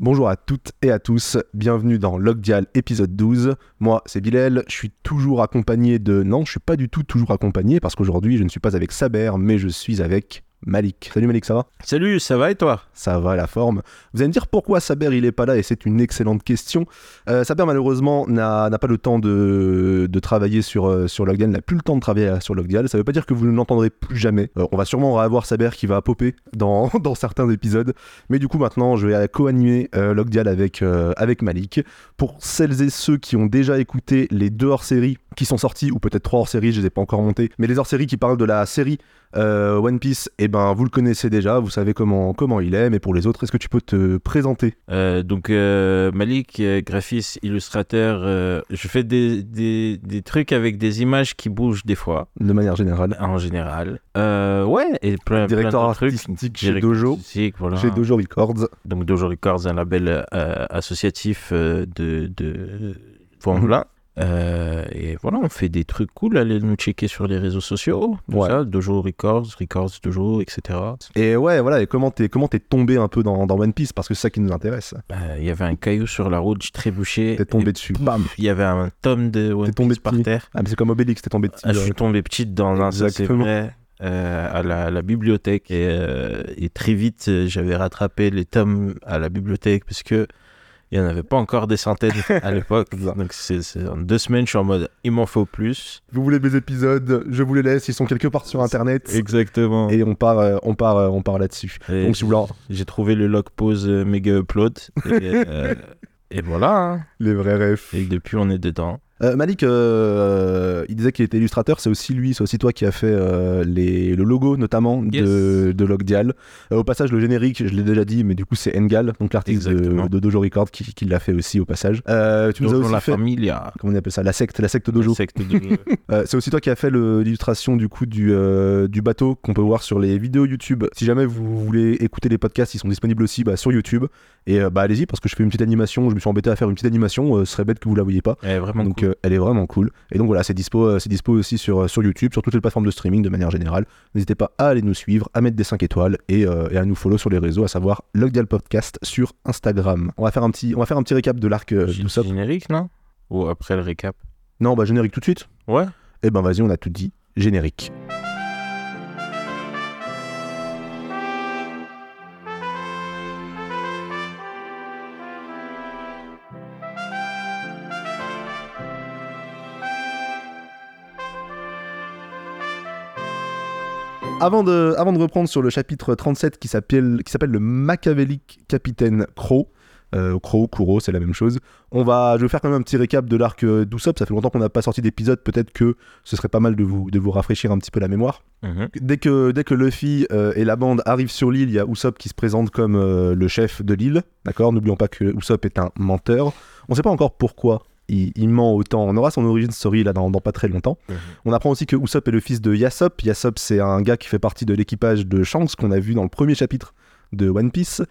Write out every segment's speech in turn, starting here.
Bonjour à toutes et à tous, bienvenue dans Logdial épisode 12. Moi, c'est Bilal, je suis toujours accompagné de... Non, je suis pas du tout toujours accompagné parce qu'aujourd'hui, je ne suis pas avec Saber, mais je suis avec Malik. Salut Malik, ça va? Salut, ça va et toi? Ça va, la forme. Vous allez me dire pourquoi Saber il est pas là et c'est une excellente question. Euh, Saber malheureusement n'a n'a pas le temps de, de travailler sur, euh, sur Logdial, n'a plus le temps de travailler sur Logdial. Ça veut pas dire que vous ne l'entendrez plus jamais. Euh, on va sûrement avoir Saber qui va popper dans, dans certains épisodes. Mais du coup maintenant je vais co-animer euh, Logdial avec, euh, avec Malik. Pour celles et ceux qui ont déjà écouté les deux hors-séries qui sont sortis, ou peut-être trois hors-séries, je les ai pas encore montés, mais les hors-séries qui parlent de la série euh, One Piece, eh ben vous le connaissez déjà, vous savez comment, comment il est, mais pour les autres, est-ce que tu peux te présenter? Euh, Donc euh, Malik, euh, graphiste, illustrateur, euh, je fais des, des, des trucs avec des images qui bougent des fois, de manière générale en général. Ouais, et plein, Directeur plein de trucs. artistique chez Directeur Dojo, voilà. chez Dojo Records. Donc Dojo Records, un label associatif de, de Formule 1. Euh, et voilà, on fait des trucs cool. Allez nous checker sur les réseaux sociaux. Ouais. ça, Dojo Records, Records Dojo, etc. Et ouais, voilà, et comment t'es comment t'es tombé un peu dans, dans One Piece, parce que c'est ça qui nous intéresse. Euh, Il y avait un caillou sur la route, j'ai trébuché. T'es tombé dessus, bam Il y et un tome de One T'es tombé Piece par petit. terre. Ah, mais c'est comme Obélix, t'es tombé dessus. Ah, je suis tombé petite dans un, c'est vrai, euh, à la, la bibliothèque. Et, euh, et très vite, euh, j'avais rattrapé les tomes à la bibliothèque parce que il n'y en avait pas encore des centaines à l'époque. Donc c'est, c'est- en deux semaines, je suis en mode il m'en faut plus. Vous voulez mes épisodes, je vous les laisse, ils sont quelque part sur internet. Exactement. Et on part, euh, on part, euh, on part là-dessus. Et Donc si vous voulez j'ai trouvé le log pause euh, méga upload. Et, et voilà. hein. les vrais rêves. Et depuis, on est dedans. Euh, Malik, euh, il disait qu'il était illustrateur, c'est aussi lui, c'est aussi toi qui a fait euh, les, le logo notamment de, Yes. de Logdial. Euh, au passage, le générique, je l'ai déjà dit, mais du coup c'est Engal, donc l'artiste de, de Dojo Record qui, qui l'a fait aussi au passage. Euh, tu nous as aussi la fait, Familia. comment on appelle ça, la secte, la secte Dojo. C'est aussi toi qui a fait l'illustration du coup du, du bateau qu'on peut voir sur les vidéos YouTube. Si jamais vous voulez écouter les podcasts, ils sont disponibles aussi bah, sur YouTube. Et bah allez-y parce que je fais une petite animation. Je me suis embêté à faire une petite animation. ce serait bête que vous la voyez pas. Est vraiment Donc cool. Euh, elle est vraiment cool. Et donc voilà, c'est dispo, euh, c'est dispo aussi sur, euh, sur YouTube, sur toutes les plateformes de streaming de manière générale. N'hésitez pas à aller nous suivre, à mettre des 5 étoiles et, euh, et à nous follow sur les réseaux, à savoir Logdial Podcast sur Instagram. On va faire un petit, on va faire un petit récap de l'arc euh, d'Usopp. Générique, non? Ou après le récap? Non, bah générique tout de suite. Ouais. Eh ben vas-y, on a tout dit. Générique. Avant de, avant de reprendre sur le chapitre 37 qui s'appelle qui s'appelle le machiavélique capitaine Crow, euh, Crow, Kuro, c'est la même chose. On va, je vais faire quand même un petit récap de l'arc euh, d'Usopp. Ça fait longtemps qu'on n'a pas sorti d'épisode. Peut-être que ce serait pas mal de vous, de vous rafraîchir un petit peu la mémoire. Mhm. Dès que, dès que Luffy euh, et la bande arrivent sur l'île, il y a Usopp qui se présente comme euh, le chef de l'île. D'accord? N'oublions pas que Usopp est un menteur. On sait pas encore pourquoi il, il ment autant. On aura son origin story là dans, dans pas très longtemps. Mhm. On apprend aussi que Usopp est le fils de Yasop. Yasop, c'est un gars qui fait partie de l'équipage de Shanks qu'on a vu dans le premier chapitre de One Piece.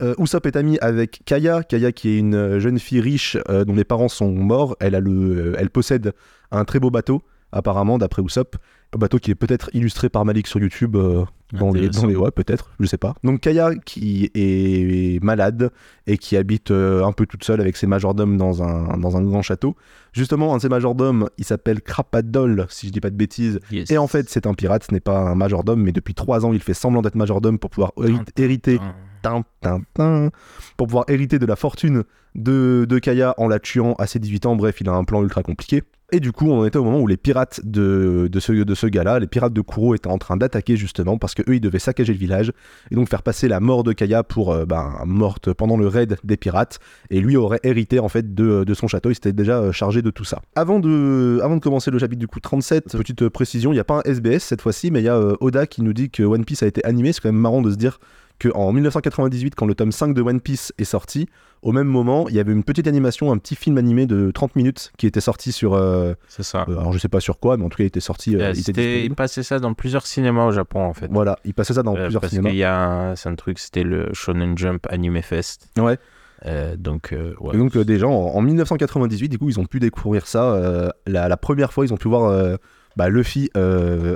Euh, Usopp est ami avec Kaya, Kaya qui est une jeune fille riche euh, dont les parents sont morts. Elle, a le, euh, elle possède un très beau bateau, apparemment, d'après Usopp. Un bateau qui est peut-être illustré par Malik sur YouTube. euh, dans les, dans les ouais, peut-être, je sais pas. Donc Kaya qui est malade et qui habite euh, un peu toute seule avec ses majordomes dans un, dans un grand château. Justement, un de ses majordomes, il s'appelle Krapadol, si je dis pas de bêtises. Yes. Et en fait, c'est un pirate, ce n'est pas un majordome, mais depuis trois ans, il fait semblant d'être majordome pour pouvoir héri- hériter tin, tin, tin, pour pouvoir hériter de la fortune de, de Kaya en la tuant à ses 18 ans. Bref, il a un plan ultra compliqué. Et du coup, on était au moment où les pirates de, de ce, de ce gars-là, les pirates de Kuro, étaient en train d'attaquer justement parce que eux, ils devaient saccager le village et donc faire passer la mort de Kaya pour euh, ben, morte pendant le raid des pirates. Et lui aurait hérité en fait de, son château. Il s'était déjà euh, chargé de tout ça. Avant de, commencer le chapitre du coup 37, petite euh, précision, il n'y a pas un SBS cette fois-ci, mais il y a Oda qui nous dit que One Piece a été animé. C'est quand même marrant de se dire qu'en 1998, quand le tome 5 de One Piece est sorti, au même moment, il y avait une petite animation, un petit film animé de 30 minutes qui était sorti sur. euh, C'est ça. euh, alors je sais pas sur quoi, mais en tout cas, il était sorti. euh, il était passait ça dans plusieurs cinémas au Japon en fait. Voilà, il passait ça dans plusieurs parce cinémas. qu'il y a un, c'est un truc, c'était le Shonen Jump Anime Fest. Ouais. Euh, donc, euh, ouais. Donc euh, déjà en, en 1998, du coup, ils ont pu découvrir ça. la, la première fois, ils ont pu voir bah, Luffy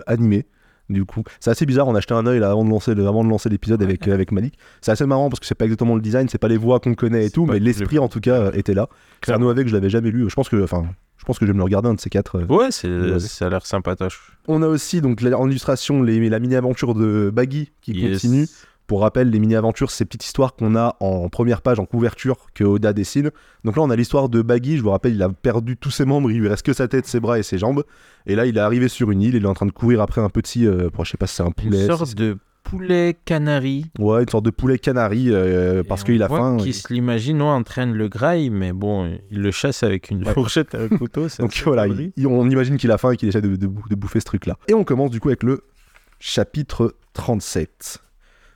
animé. Du coup, c'est assez bizarre. On a acheté un œil là avant de lancer le- avant de lancer l'épisode avec euh, avec Malik. C'est assez marrant parce que c'est pas exactement le design, c'est pas les voix qu'on connaît et tout, mais les l'esprit en tout cas euh, était là. C'est un avec, je l'avais jamais lu. Je pense que, enfin, je pense que je vais me le regarder un de ces quatre. euh. Ouais, c'est, ça a l'air sympatoche. On a aussi donc la- en illustration les, la mini aventure de Baggy qui Yes. continue. Pour rappel, les mini-aventures, ces petites histoires qu'on a en première page, en couverture, que Oda dessine. Donc là, on a l'histoire de Baggy. Je vous rappelle, il a perdu tous ses membres, il lui reste que sa tête, ses bras et ses jambes. Et là, il est arrivé sur une île, il est en train de courir après un petit. euh, je sais pas si c'est un poulet. Une sorte de poulet canari. Ouais, une sorte de poulet canari, euh, parce qu'il on a faim. Qu'il et- se l'imagine, ouais, en train de le graille, mais bon, il le chasse avec une Ouais. fourchette et un couteau. Donc voilà, il- on imagine qu'il a faim et qu'il essaie de, de bou- de bouffer ce truc-là. Et on commence du coup avec le chapitre 37.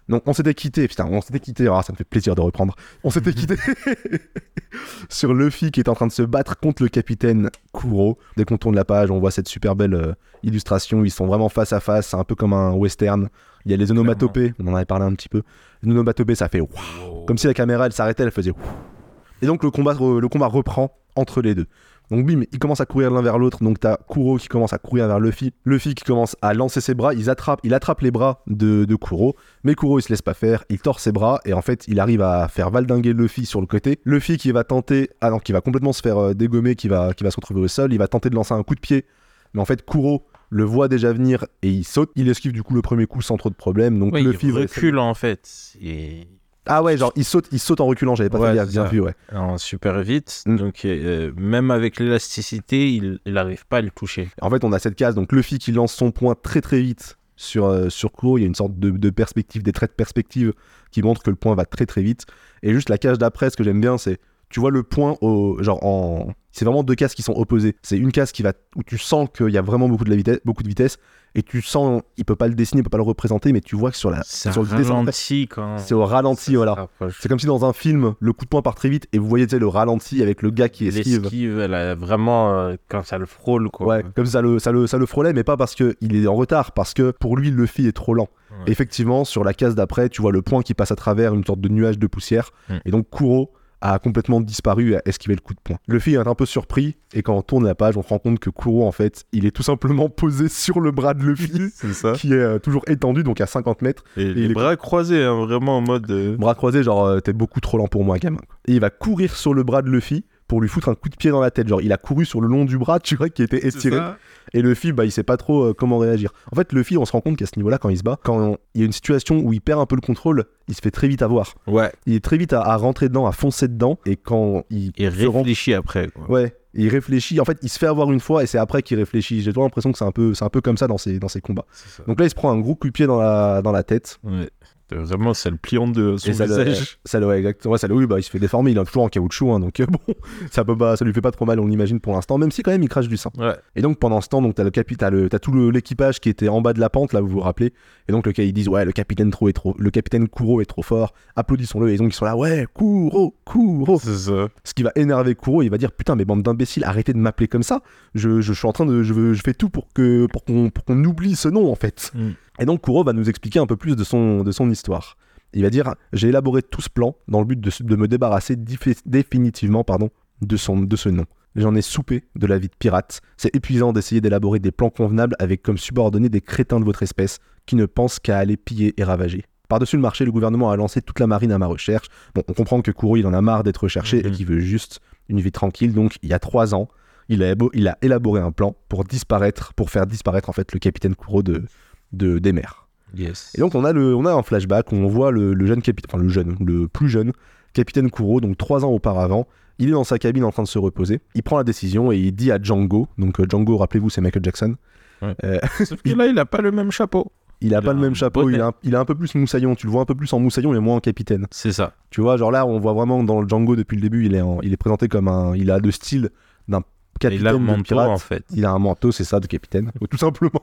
Donc on s'était quitté, putain, on s'était quitté, ah, ça me fait plaisir de reprendre. On s'était quitté sur Luffy qui est en train de se battre contre le capitaine Kuro. Dès qu'on tourne la page, on voit cette super belle euh, illustration, ils sont vraiment face à face, c'est un peu comme un western. Il y a les onomatopées, on en avait parlé un petit peu. Les onomatopées, ça fait waouh, comme si la caméra elle s'arrêtait, elle faisait. Et donc le combat, re- le combat reprend entre les deux. Donc bim, ils commencent à courir l'un vers l'autre. Donc t'as Kuro qui commence à courir vers Luffy. Luffy qui commence à lancer ses bras. Ils attrapent, il attrape les bras de, de Kuro. Mais Kuro il se laisse pas faire. Il tord ses bras et en fait il arrive à faire valdinguer Luffy sur le côté. Luffy qui va tenter, ah non, qui va complètement se faire euh, dégommer, qui va, qui va se retrouver au sol. Il va tenter de lancer un coup de pied. Mais en fait Kuro le voit déjà venir et il saute. Il esquive du coup le premier coup sans trop de problème. Donc Ouais, Luffy il va- recule en fait. Et... Ah ouais, genre il saute, il saute en reculant. J'avais pas Ouais, fait gaffe, c'est bien vu, ouais. en super vite. Mm. Donc, euh, même avec l'élasticité, il n'arrive pas à le toucher. En fait, on a cette case, donc Luffy qui lance son poing très très vite sur, euh, sur Kuro. Il y a une sorte de, de perspective, des traits de perspective qui montrent que le point va très très vite. Et juste la case d'après, ce que j'aime bien, c'est tu vois le point au genre en. C'est vraiment deux cases qui sont opposées. C'est une case qui va où tu sens qu'il y a vraiment beaucoup de la vitesse, beaucoup de vitesse, et tu sens, il peut pas le dessiner, il peut pas le représenter, mais tu vois que sur la, Ça sur le dessin, ralentit quand. c'est au ralenti, ça voilà. C'est comme si dans un film, le coup de poing part très vite et vous voyez tu sais, le ralenti avec le gars qui esquive. L'esquive, elle a vraiment euh, quand ça le frôle quoi. Ouais, comme ça le, ça le, ça le frôlait, mais pas parce qu'il est en retard, parce que pour lui, Luffy est trop lent. Ouais. Effectivement, sur la case d'après, tu vois le point qui passe à travers une sorte de nuage de poussière, Mm. et donc Kuro a complètement disparu et a esquivé le coup de poing. Luffy est un peu surpris, et quand on tourne la page, on se rend compte que Kuro, en fait, il est tout simplement posé sur le bras de Luffy, ça. qui est euh, toujours étendu, donc à 50 mètres, Et, les bras croisés, hein, vraiment en mode. euh, bras croisés, genre euh, t'es beaucoup trop lent pour moi, gamin. Et il va courir sur le bras de Luffy pour lui foutre un coup de pied dans la tête. Genre, il a couru sur le long du bras, tu vois, qui était étiré. Et Luffy, bah, il sait pas trop euh, comment réagir. En fait, Luffy, on se rend compte qu'à ce niveau-là, quand il se bat, quand on- il y a une situation où il perd un peu le contrôle, il se fait très vite avoir. Ouais. Il est très vite à, à rentrer dedans, à foncer dedans, et quand il, rend- réfléchit après. Quoi. ouais, il réfléchit. En fait, il se fait avoir une fois, et c'est après qu'il réfléchit. J'ai toujours l'impression que c'est un peu, c'est un peu comme ça dans ses, dans ses combats. Donc là, il se prend un gros coup de pied dans la, dans la tête. Ouais. Euh, Vraiment, ça le plie en deux, son ça le, visage. ça le- ouais, exactement. Ça le- oui, bah, il se fait déformer. Il est toujours en caoutchouc, hein, donc euh, bon, ça peut pas, ça lui fait pas trop mal, on l'imagine pour l'instant, même si quand même il crache du sang. Ouais. Et donc pendant ce temps, donc t'as le t'as le, t'as tout le- l'équipage qui était en bas de la pente, là vous vous rappelez. Et donc lequel ils disent ouais le capitaine trop est trop, le capitaine Kuro est trop fort, applaudissons-le. Et donc ils sont là ouais Kuro, Kuro. C'est ça. Ce qui va énerver Kuro, il va dire putain mais bande d'imbéciles, arrêtez de m'appeler comme ça. Je, je suis en train de, je, je fais tout pour que pour qu'on pour qu'on oublie ce nom en fait. Mm. Et donc Kuro va nous expliquer un peu plus de son de son histoire. Il va dire j'ai élaboré tout ce plan dans le but de, de me débarrasser définitivement pardon de son de ce nom. J'en ai soupé de la vie de pirate. C'est épuisant d'essayer d'élaborer des plans convenables avec comme subordonnés des crétins de votre espèce qui ne pensent qu'à aller piller et ravager. Par-dessus le marché, le gouvernement a lancé toute la marine à ma recherche. Bon, on comprend que Kuro, il en a marre d'être recherché et Mhm. qu'il veut juste une vie tranquille. Donc, il y a trois ans, il a, il a élaboré un plan pour disparaître, pour faire disparaître en fait le capitaine Kuro de, de, des mers. Yes. Et donc on a, le, on a un flashback où on voit le, le jeune capitaine, enfin le jeune, le plus jeune capitaine Kuro, donc trois ans auparavant. Il est dans sa cabine en train de se reposer. Il prend la décision et il dit à Django, donc euh, Django, rappelez-vous, c'est Michael Jackson. Ouais. Euh, Sauf que là, il a pas le même chapeau. il a Il pas a le même chapeau, il a, un, il a un peu plus moussaillon. Tu le vois un peu plus en moussaillon et moins en capitaine. C'est ça. Tu vois, genre là, on voit vraiment dans le Django depuis le début, il est, en- il est présenté comme un. Il a le style d'un capitaine il a un de manteau, pirate. en fait. Il a un manteau, c'est ça, de capitaine, tout simplement.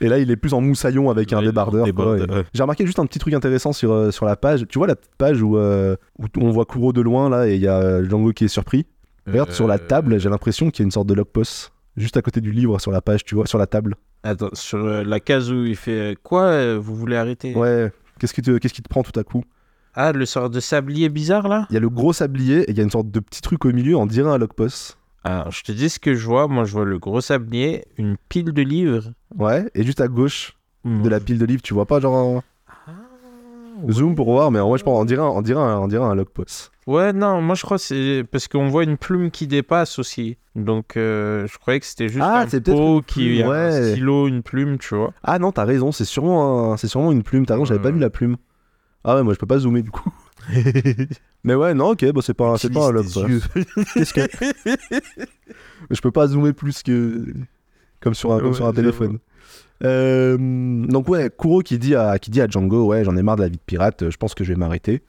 Et là, il est plus en moussaillon avec un débardeur. quoi, et-. J'ai remarqué juste un petit truc intéressant sur, euh, sur la page. Tu vois la petite page où, euh, où on voit Kuro de loin, là, et il y a Django qui est surpris. Regarde, sur la Euh, table, j'ai l'impression qu'il y a une sorte de logpost. Juste à côté du livre, sur la page, tu vois, sur la table. Attends, sur euh, la case où il fait euh, quoi euh, Vous voulez arrêter? Ouais, qu'est-ce qui, te, qu'est-ce qui te prend tout à coup? Ah, le sort de sablier bizarre là? Il y a le gros sablier, et il y a une sorte de petit truc au milieu, on dirait un logpost. Alors, je te dis ce que je vois. Moi, je vois le gros sablier, une pile de livres. Ouais, et juste à gauche, de la pile de livres, tu vois pas genre un Ah, zoom pour voir, mais en vrai, je pense, on dirait, un- on dirait, un, on dirait un log post. Ouais, non, moi je crois que c'est parce qu'on voit une plume qui dépasse aussi. Donc euh, je croyais que c'était juste Ah, un pot qui plume, a un ouais. stylo, une plume, tu vois. Ah non, t'as raison, c'est sûrement, un- c'est sûrement une plume. T'as raison, j'avais pas Ouais. vu la plume. Ah ouais, moi je peux pas zoomer du coup. Mais ouais, non, ok, bah, c'est pas, c'est pas un yeux. Qu'est-ce que. je peux pas zoomer plus que. Comme sur un, comme Ouais, sur un j'avoue. téléphone. Euh, donc ouais, Kuro qui dit à, qui dit à Django, ouais, j'en ai marre de la vie de pirate, je pense que je vais m'arrêter.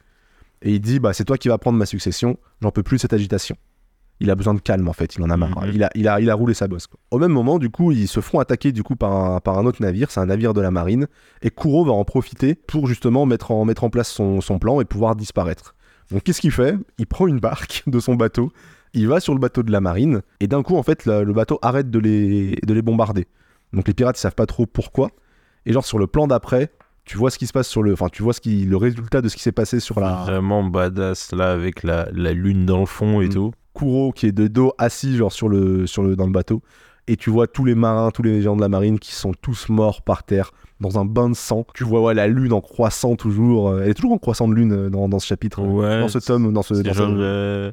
Et il dit, bah c'est toi qui vas prendre ma succession, j'en peux plus de cette agitation. Il a besoin de calme en fait, il en a marre. Mhm. il, a, il, a, il a roulé sa bosse. quoi. Au même moment, du coup, ils se font attaquer du coup par un, par un autre navire, c'est un navire de la marine, et Kuro va en profiter pour justement mettre en, mettre en place son, son plan et pouvoir disparaître. Donc qu'est-ce qu'il fait? Il prend une barque de son bateau, il va sur le bateau de la marine, et d'un coup, en fait, le, le bateau arrête de les, de les bombarder. Donc les pirates, ils savent pas trop pourquoi. Et genre sur le plan d'après, tu vois ce qui se passe sur le, enfin tu vois ce qui, le résultat de ce qui s'est passé sur la Vraiment badass là avec la, la lune dans le fond et Mm. tout. Kuro qui est de dos assis genre sur le, sur le, dans le bateau. Et tu vois tous les marins, tous les gens de la marine qui sont tous morts par terre dans un bain de sang. Tu vois ouais, la lune en croissant toujours. euh, Elle est toujours en croissant de lune euh, dans, dans ce chapitre, euh, Ouais, dans ce tome, dans ce. Dans ce- euh,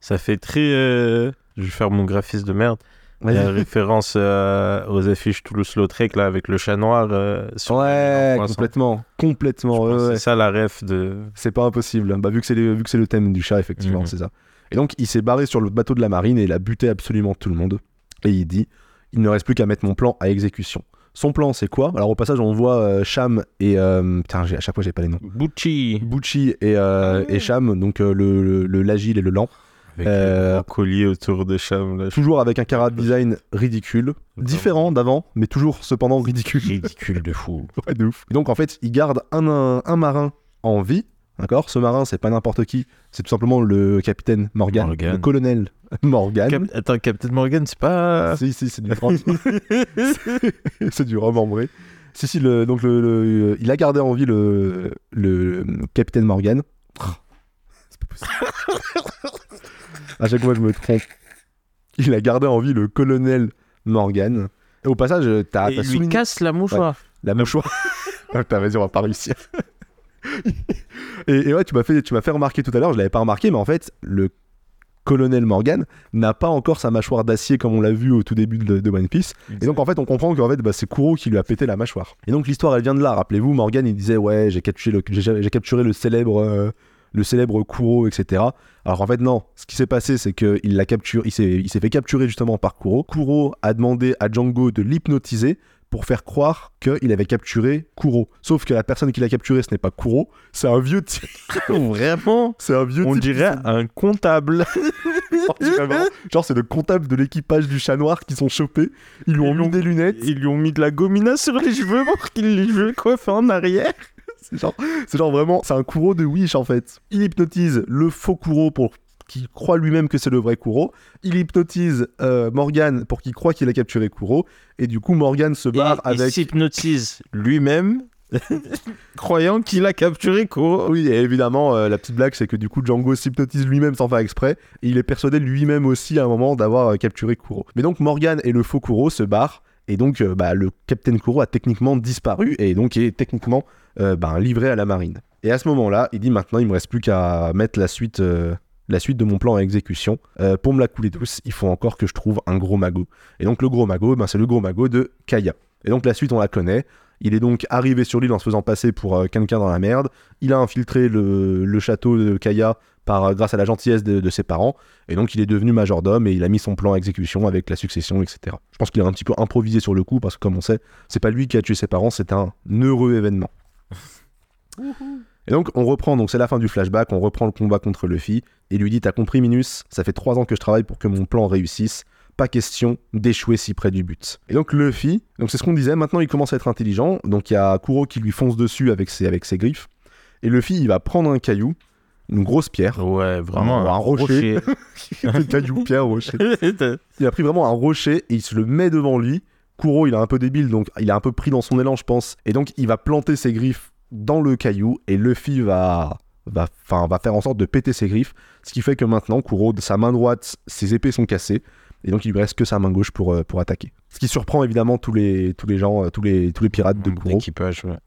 ça fait très. euh, Je vais faire mon graphisme de merde. Il y a référence euh, aux affiches Toulouse-Lautrec là avec le chat noir. euh, sur Ouais, complètement, complètement. ouais, ouais. C'est ça la ref de. C'est pas impossible. Bah, vu que c'est le, vu que c'est le thème du chat, effectivement, Mhm. c'est ça. Et donc, il s'est barré sur le bateau de la marine et il a buté absolument tout le monde. Et il dit il ne reste plus qu'à mettre mon plan à exécution. Son plan, c'est quoi? Alors, au passage, on voit euh, Cham et. euh, Putain, j'ai- à chaque fois, j'ai pas les noms. Bucci. Bucci et, euh, Ah. et Cham, donc euh, le, le, le- l'agile et le lent. Avec Euh, le grand collier autour de Cham. Là, Toujours avec un carat design ridicule. Différent d'avant, mais toujours cependant ridicule. ridicule de fou. Ouais, de ouf. Et donc en fait, il garde un, un, un marin en vie. D'accord? Ce marin, c'est pas n'importe qui, c'est tout simplement le capitaine Morgan, Morgan. le colonel Morgan. Cap- Attends, Captain Morgan, c'est pas. Si, si, c'est du rhum. c'est du ambré. Si, si, le, donc le, le- il a gardé en vie le, le capitaine Morgan. C'est pas possible. à chaque fois, je me trompe. Il a gardé en vie le colonel Morgan. Et au passage, t'as il lui souligné casse la mouchoir. la mouchoir. Ah, T'as raison, on va pas réussir. Et, et ouais, tu m'as fait, tu m'as fait remarquer tout à l'heure, je l'avais pas remarqué, mais en fait, le colonel Morgan n'a pas encore sa mâchoire d'acier comme on l'a vu au tout début de, de One Piece. Et donc en fait, on comprend qu'en fait, bah, c'est Kuro qui lui a pété la mâchoire. Et donc l'histoire, elle vient de là. Rappelez-vous, Morgan, il disait ouais, j'ai capturé le, j'ai, j'ai capturé le célèbre, euh, le célèbre Kuro, etc. Alors en fait non, ce qui s'est passé, c'est que il l'a capturé, il s'est, il s'est fait capturer justement par Kuro. Kuro a demandé à Django de l'hypnotiser pour faire croire qu'il avait capturé Kuro. Sauf que la personne qui l'a capturé, ce n'est pas Kuro, c'est un vieux type. Vraiment? C'est un vieux On type. dirait un comptable. Genre c'est le comptable de l'équipage du chat noir qui sont chopés. Ils lui ont Ils mis des lunettes. Ils lui ont mis de la gomina sur les cheveux pour qu'il les cheveux coiffent en arrière. C'est genre, c'est genre vraiment, c'est un Kuro de Wish en fait. Il hypnotise le faux Kuro pour qu'il croit lui-même que c'est le vrai Kuro. Il hypnotise euh, Morgan pour qu'il croit qu'il a capturé Kuro. Et du coup, Morgan se Et barre il avec. s'hypnotise lui-même, croyant qu'il a capturé Kuro. Oui, et évidemment, euh, la petite blague, c'est que du coup, Django s'hypnotise lui-même sans faire exprès. Et il est persuadé lui-même aussi à un moment d'avoir euh, capturé Kuro. Mais donc, Morgan et le faux Kuro se barrent. Et donc, euh, bah, le Capitaine Kuro a techniquement disparu et donc est techniquement bah, livré à la marine. Et à ce moment-là, il dit maintenant, il me reste plus qu'à mettre la suite, la suite de mon plan à exécution. Euh, pour me la couler douce, il faut encore que je trouve un gros magot. Et donc, le gros magot, ben, c'est le gros magot de Kaya. Et donc, la suite, on la connaît. Il est donc arrivé sur l'île en se faisant passer pour euh, quelqu'un dans la merde. Il a infiltré le, le château de Kaya par, euh, grâce à la gentillesse de, de ses parents. Et donc, il est devenu majordome et il a mis son plan à exécution avec la succession, etc. Je pense qu'il a un petit peu improvisé sur le coup parce que, comme on sait, c'est pas lui qui a tué ses parents, c'est un heureux événement. Et donc, on reprend, donc c'est la fin du flashback, on reprend le combat contre Luffy et lui dit T'as compris, Minus Ça fait trois ans que je travaille pour que mon plan réussisse. Pas question d'échouer si près du but. Et donc Luffy, donc c'est ce qu'on disait, maintenant il commence à être intelligent. Donc il y a Kuro qui lui fonce dessus avec ses, avec ses griffes. Et Luffy, il va prendre un caillou, une grosse pierre, Ouais, vraiment. Un rocher. rocher. un caillou, pierre, rocher. Il a pris vraiment un rocher et il se le met devant lui. Kuro, il est un peu débile, donc il est un peu pris dans son élan, je pense. Et donc, il va planter ses griffes dans le caillou et Luffy va, va, va faire en sorte de péter ses griffes. Ce qui fait que maintenant, Kuro, de sa main droite, ses épées sont cassées. Et donc, il lui reste que sa main gauche pour, euh, pour attaquer. Ce qui surprend évidemment tous les, tous les gens, euh, tous les, tous les pirates de Kuro. L'équipage, ouais.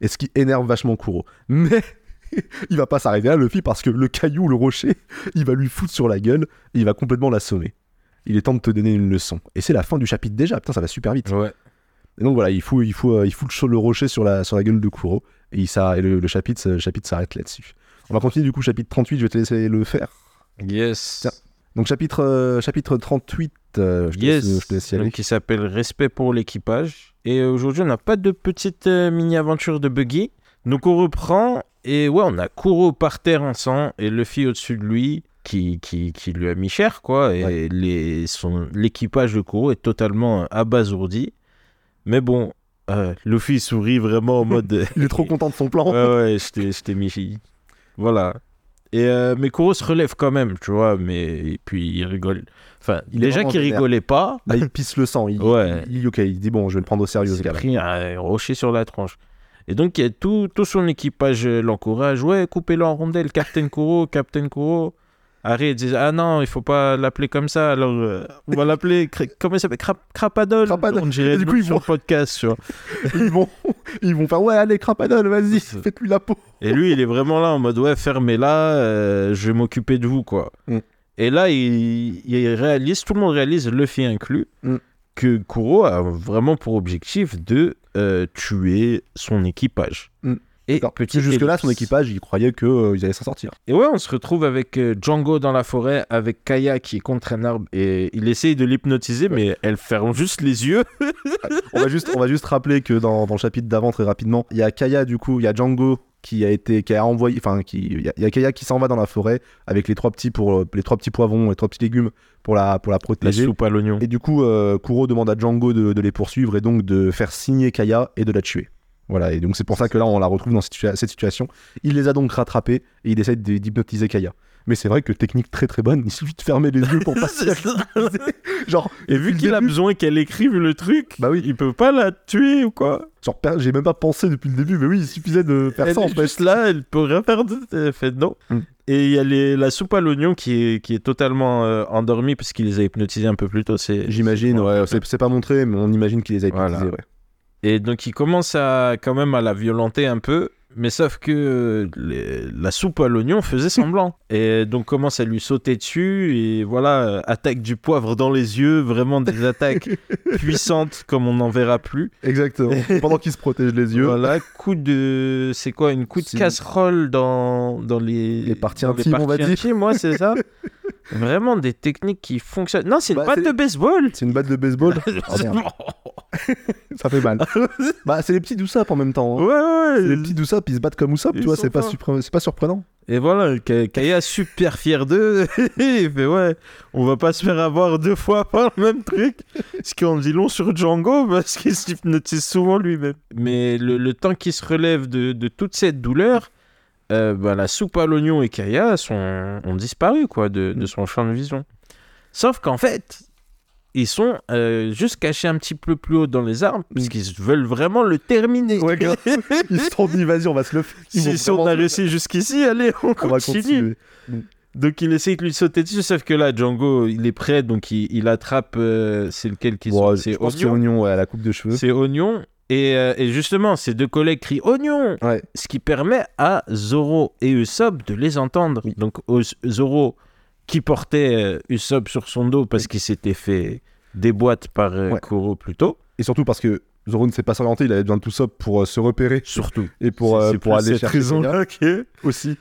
Et ce qui énerve vachement Kuro. Mais il va pas s'arrêter là, Luffy, parce que le caillou, le rocher, il va lui foutre sur la gueule et il va complètement l'assommer. Il est temps de te donner une leçon. Et c'est la fin du chapitre déjà, putain, ça va super vite. Ouais. Et donc voilà, il fout, il euh, il le, le rocher sur la, sur la gueule de Kuro et, il s'arrête- et le, le chapitre, le chapitre s'arrête là-dessus. On va continuer du coup, chapitre 38, je vais te laisser le faire. Yes. Tiens. Donc chapitre, euh, chapitre 38, euh, je, te laisse, je te laisse y aller. Donc, qui s'appelle Respect pour l'équipage. Et euh, aujourd'hui, on n'a pas de petite euh, mini-aventure de Buggy. Donc, on reprend. Et ouais, on a Kuro par terre en sang et Luffy au-dessus de lui qui, qui, qui lui a mis cher, quoi. Et Ouais. l'équipage de Kuro est totalement abasourdi. Mais bon, euh, Luffy sourit vraiment en mode. Il est trop content de son plan. Ouais, ouais, je t'ai- mis. Voilà. Et euh, mais Kuro se relève quand même, tu vois, mais et puis il rigole. Enfin, Il déjà qu'il rigolait pas, Là, il pisse le sang. Il, Ouais. il dit ok, il dit bon, je vais le prendre au sérieux il s'est gars-là. pris un rocher sur la tronche. Et donc, a tout, tout son équipage euh, l'encourage. Ouais, coupez-le en rondelles, Captain Kuro, Captain Kuro. Harry il dit Ah non, il faut pas l'appeler comme ça. Alors, euh, on va l'appeler. Comment il s'appelle Crap- Crapadol. Crapadol. On dirait du coup, ils vont- podcast, ils, vont, ils vont faire ouais, allez, Crapadol, vas-y, faites-lui la peau. Et lui, il est vraiment là en mode ouais, fermez-la, euh, je vais m'occuper de vous, quoi. Mm. Et là, il, il réalise, tout le monde réalise, Luffy inclus, Mm. que Kuro a vraiment pour objectif de euh, tuer son équipage. Mm. Et petit Jusque-là, son équipage, il croyait qu'ils allaient s'en sortir. Et ouais, on se retrouve avec euh, Django dans la forêt, avec Kaya qui est contre un arbre, et il essaye de l'hypnotiser, mais elle ferme juste les yeux. on, va juste, on va juste rappeler que dans, dans le chapitre d'avant, très rapidement, il y a Kaya, du coup, il y a Django qui a été qui a envoyé enfin qui il y, a- il y a Kaya qui s'en va dans la forêt avec les trois petits pour euh, les trois petits poivrons les trois petits légumes pour la pour la La protéger soupe à l'oignon. et du coup euh, Kuro demande à Django de, de les poursuivre et donc de faire signer Kaya et de la tuer voilà et donc c'est pour ça que là on la retrouve dans cette, situa- cette situation il les a donc rattrapés et il essaie de- d'hypnotiser Kaya mais c'est vrai que technique très très bonne il suffit de fermer les yeux pour pas se genre Et vu qu'il a besoin qu'elle écrive le truc, bah oui il peut pas la tuer ou quoi? Genre j'ai même pas pensé depuis le début mais oui il suffisait de faire Elle ça en fait juste là, elle peut rien faire. de- Elle fait non. Mm. Et il y a les- la soupe à l'oignon qui est, qui est totalement euh, endormie parce qu'il les a hypnotisés un peu plus tôt. C'est, J'imagine, ouais, c'est c'est pas montré, mais on imagine qu'il les a hypnotisés, Voilà. ouais. Et donc il commence à quand même à la violenter un peu. Mais sauf que les- la soupe à l'oignon faisait semblant. et donc commence à lui sauter dessus. Et voilà, euh, attaque du poivre dans les yeux. Vraiment des attaques puissantes comme on n'en verra plus. Exactement. Pendant qu'il se protège les yeux. Voilà, coup de. C'est quoi Une coup de casserole dans, dans les. Les parties intimes, on va dire. ouais, c'est ça. Vraiment des techniques qui fonctionnent. Non, c'est une Bah, batte de baseball. C'est une batte de baseball. Oh, merde. Ça fait mal. bah, c'est les petits Doussap en même temps. hein. ouais, C'est les ouais. petits Doussap, ils se battent comme Usopp, Ils tu vois, c'est pas, c'est surprenant. Et voilà, Ka- Kaya super fier d'eux. Il fait ouais, on va pas se faire avoir deux fois par le même truc. Ce qui en dit long sur Django parce qu'il s'hypnotise souvent lui-même. Mais le, le temps qu'il se relève de, de toute cette douleur, euh, bah, la soupe à l'oignon et Kaya sont, ont disparu quoi, de, de son champ de vision. Sauf qu'en fait, ils sont euh, juste cachés un petit peu plus haut dans les arbres parce qu'ils veulent vraiment le terminer. Ouais, grave. Ils se sont dit, vas-y, on va se le faire. Si, si on a réussi jusqu'ici, allez, on, on va continue. continuer. Donc il essaye de lui sauter dessus, sauf que là, Django, il est prêt, donc il, il attrape. euh, c'est lequel qui Bon, C'est Oignon. oignon, ouais, la coupe de cheveux. C'est Oignon. Et, euh, et justement, ces deux collègues crient Oignon Ouais. Ce qui permet à Zoro et Usopp de les entendre. Oui. Donc Zoro, qui portait euh, Usopp sur son dos parce qu'il s'était fait déboîte par euh, Ouais. Kuro plus tôt. Et surtout parce que Zoro ne sait pas s'orienter, il avait besoin de tout ça pour euh, se repérer Surtout. et pour, euh, pour aller cette chercher Kaya raison-là que- aussi.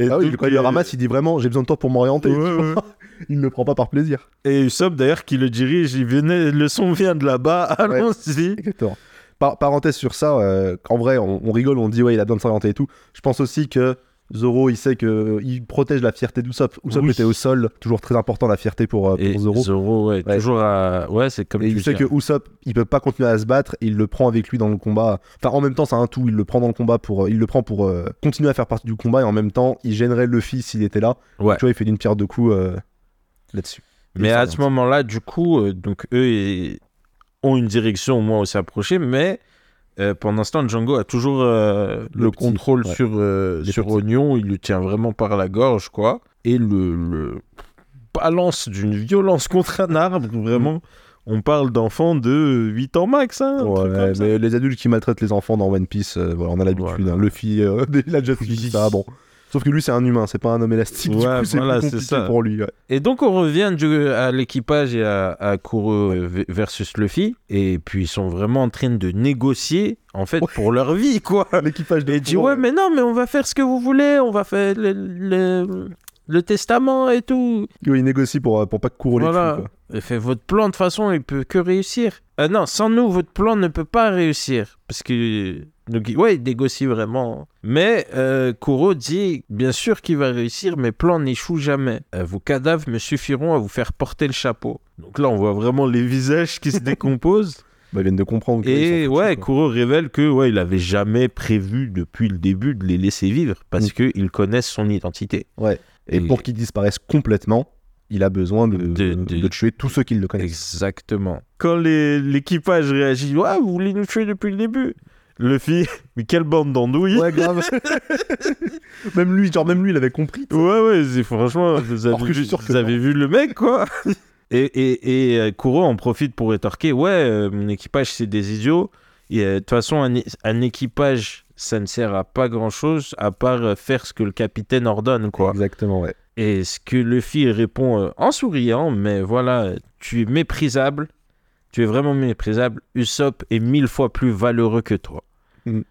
Et Ah oui, quand il le ramasse, il dit vraiment j'ai besoin de toi pour m'orienter. Ouais, ouais. Il ne le prend pas par plaisir. Et Usopp, d'ailleurs, qui le dirige, il venait, le son vient de là-bas, allons-y. Exactement. Par- parenthèse sur ça, euh, en vrai, on, on rigole, on dit ouais, il a besoin de s'orienter et tout. Je pense aussi que Zoro, il sait que il protège la fierté d'Usopp. Usopp Oui. était au sol, toujours très important la fierté pour, euh, pour Et Zoro. ouais, Ouais. toujours à... Ouais, c'est comme Et tu il sait que Usopp, il peut pas continuer à se battre, il le prend avec lui dans le combat. Enfin, en même temps, c'est un tout. Il le prend dans le combat pour, euh, il le prend pour euh, continuer à faire partie du combat et en même temps, il gênerait Luffy s'il était là. Ouais. Tu vois, il fait d'une pierre deux coups euh, là-dessus. Mais à ce moment-là, du coup, euh, donc eux ils ont une direction au moins où s'approcher, mais euh, pendant ce temps, Django a toujours euh, Le le, petit, contrôle ouais. sur, euh, sur petits. Oignon. Il le tient vraiment par la gorge, quoi. Et le, le balance d'une violence contre un arbre, vraiment. on parle d'enfants de 8 ans max. Hein, Ouais, ça. mais les adultes qui maltraitent les enfants dans One Piece, euh, voilà, on a l'habitude. Voilà. hein. Luffy, il a déjà fait ça, bon. Sauf que lui, c'est un humain, c'est pas un homme élastique. du Ouais, coup, c'est voilà, plus c'est compliqué ça. pour lui. ouais. Et donc on revient du- à l'équipage et à, à Kuro versus Luffy. Et puis ils sont vraiment en train de négocier, en fait, pour leur vie, quoi. L'équipage de Et dit, ouais, mais non, mais on va faire ce que vous voulez, on va faire le, le- le testament et tout. Oui, il négocie pour, euh, pour pas que Kuro les Voilà. tue. quoi. Et fait votre plan, de toute façon, il peut que réussir. Euh, non, sans nous, votre plan ne peut pas réussir. Parce que. Donc, ouais, il négocie vraiment. Mais euh, Kuro dit bien sûr qu'il va réussir, mes plans n'échouent jamais. Euh, vos cadavres me suffiront à vous faire porter le chapeau. Donc là, on voit vraiment les visages qui se décomposent. Bah, ils viennent de comprendre. Et ouais, quoi. Kuro révèle que ouais, il avait jamais prévu depuis le début de les laisser vivre parce Mm. qu'ils connaissent son identité. Et Et- pour qu'ils disparaissent complètement, il a besoin de, De- de, de- tuer tous ceux qui le connaissent. Exactement. Quand l'équipage réagit, ouais, vous voulez nous tuer depuis le début? Luffy, mais quelle bande d'andouilles Ouais, grave. même lui, genre, même lui, il avait compris. Ouais, ouais, c'est- franchement, vous avez, Alors que je suis vu, sûr que vous avez vu le mec, quoi Et, et, et euh, Kuro en profite pour rétorquer, ouais, euh, mon équipage, c'est des idiots. Et euh, de toute façon, un, é- un équipage, ça ne sert à pas grand-chose, à part euh, faire ce que le capitaine ordonne, quoi. Exactement, ouais. Et ce que Luffy répond euh, en souriant, mais voilà, tu es méprisable, tu es vraiment méprisable, Usopp est mille fois plus valeureux que toi. Mhm.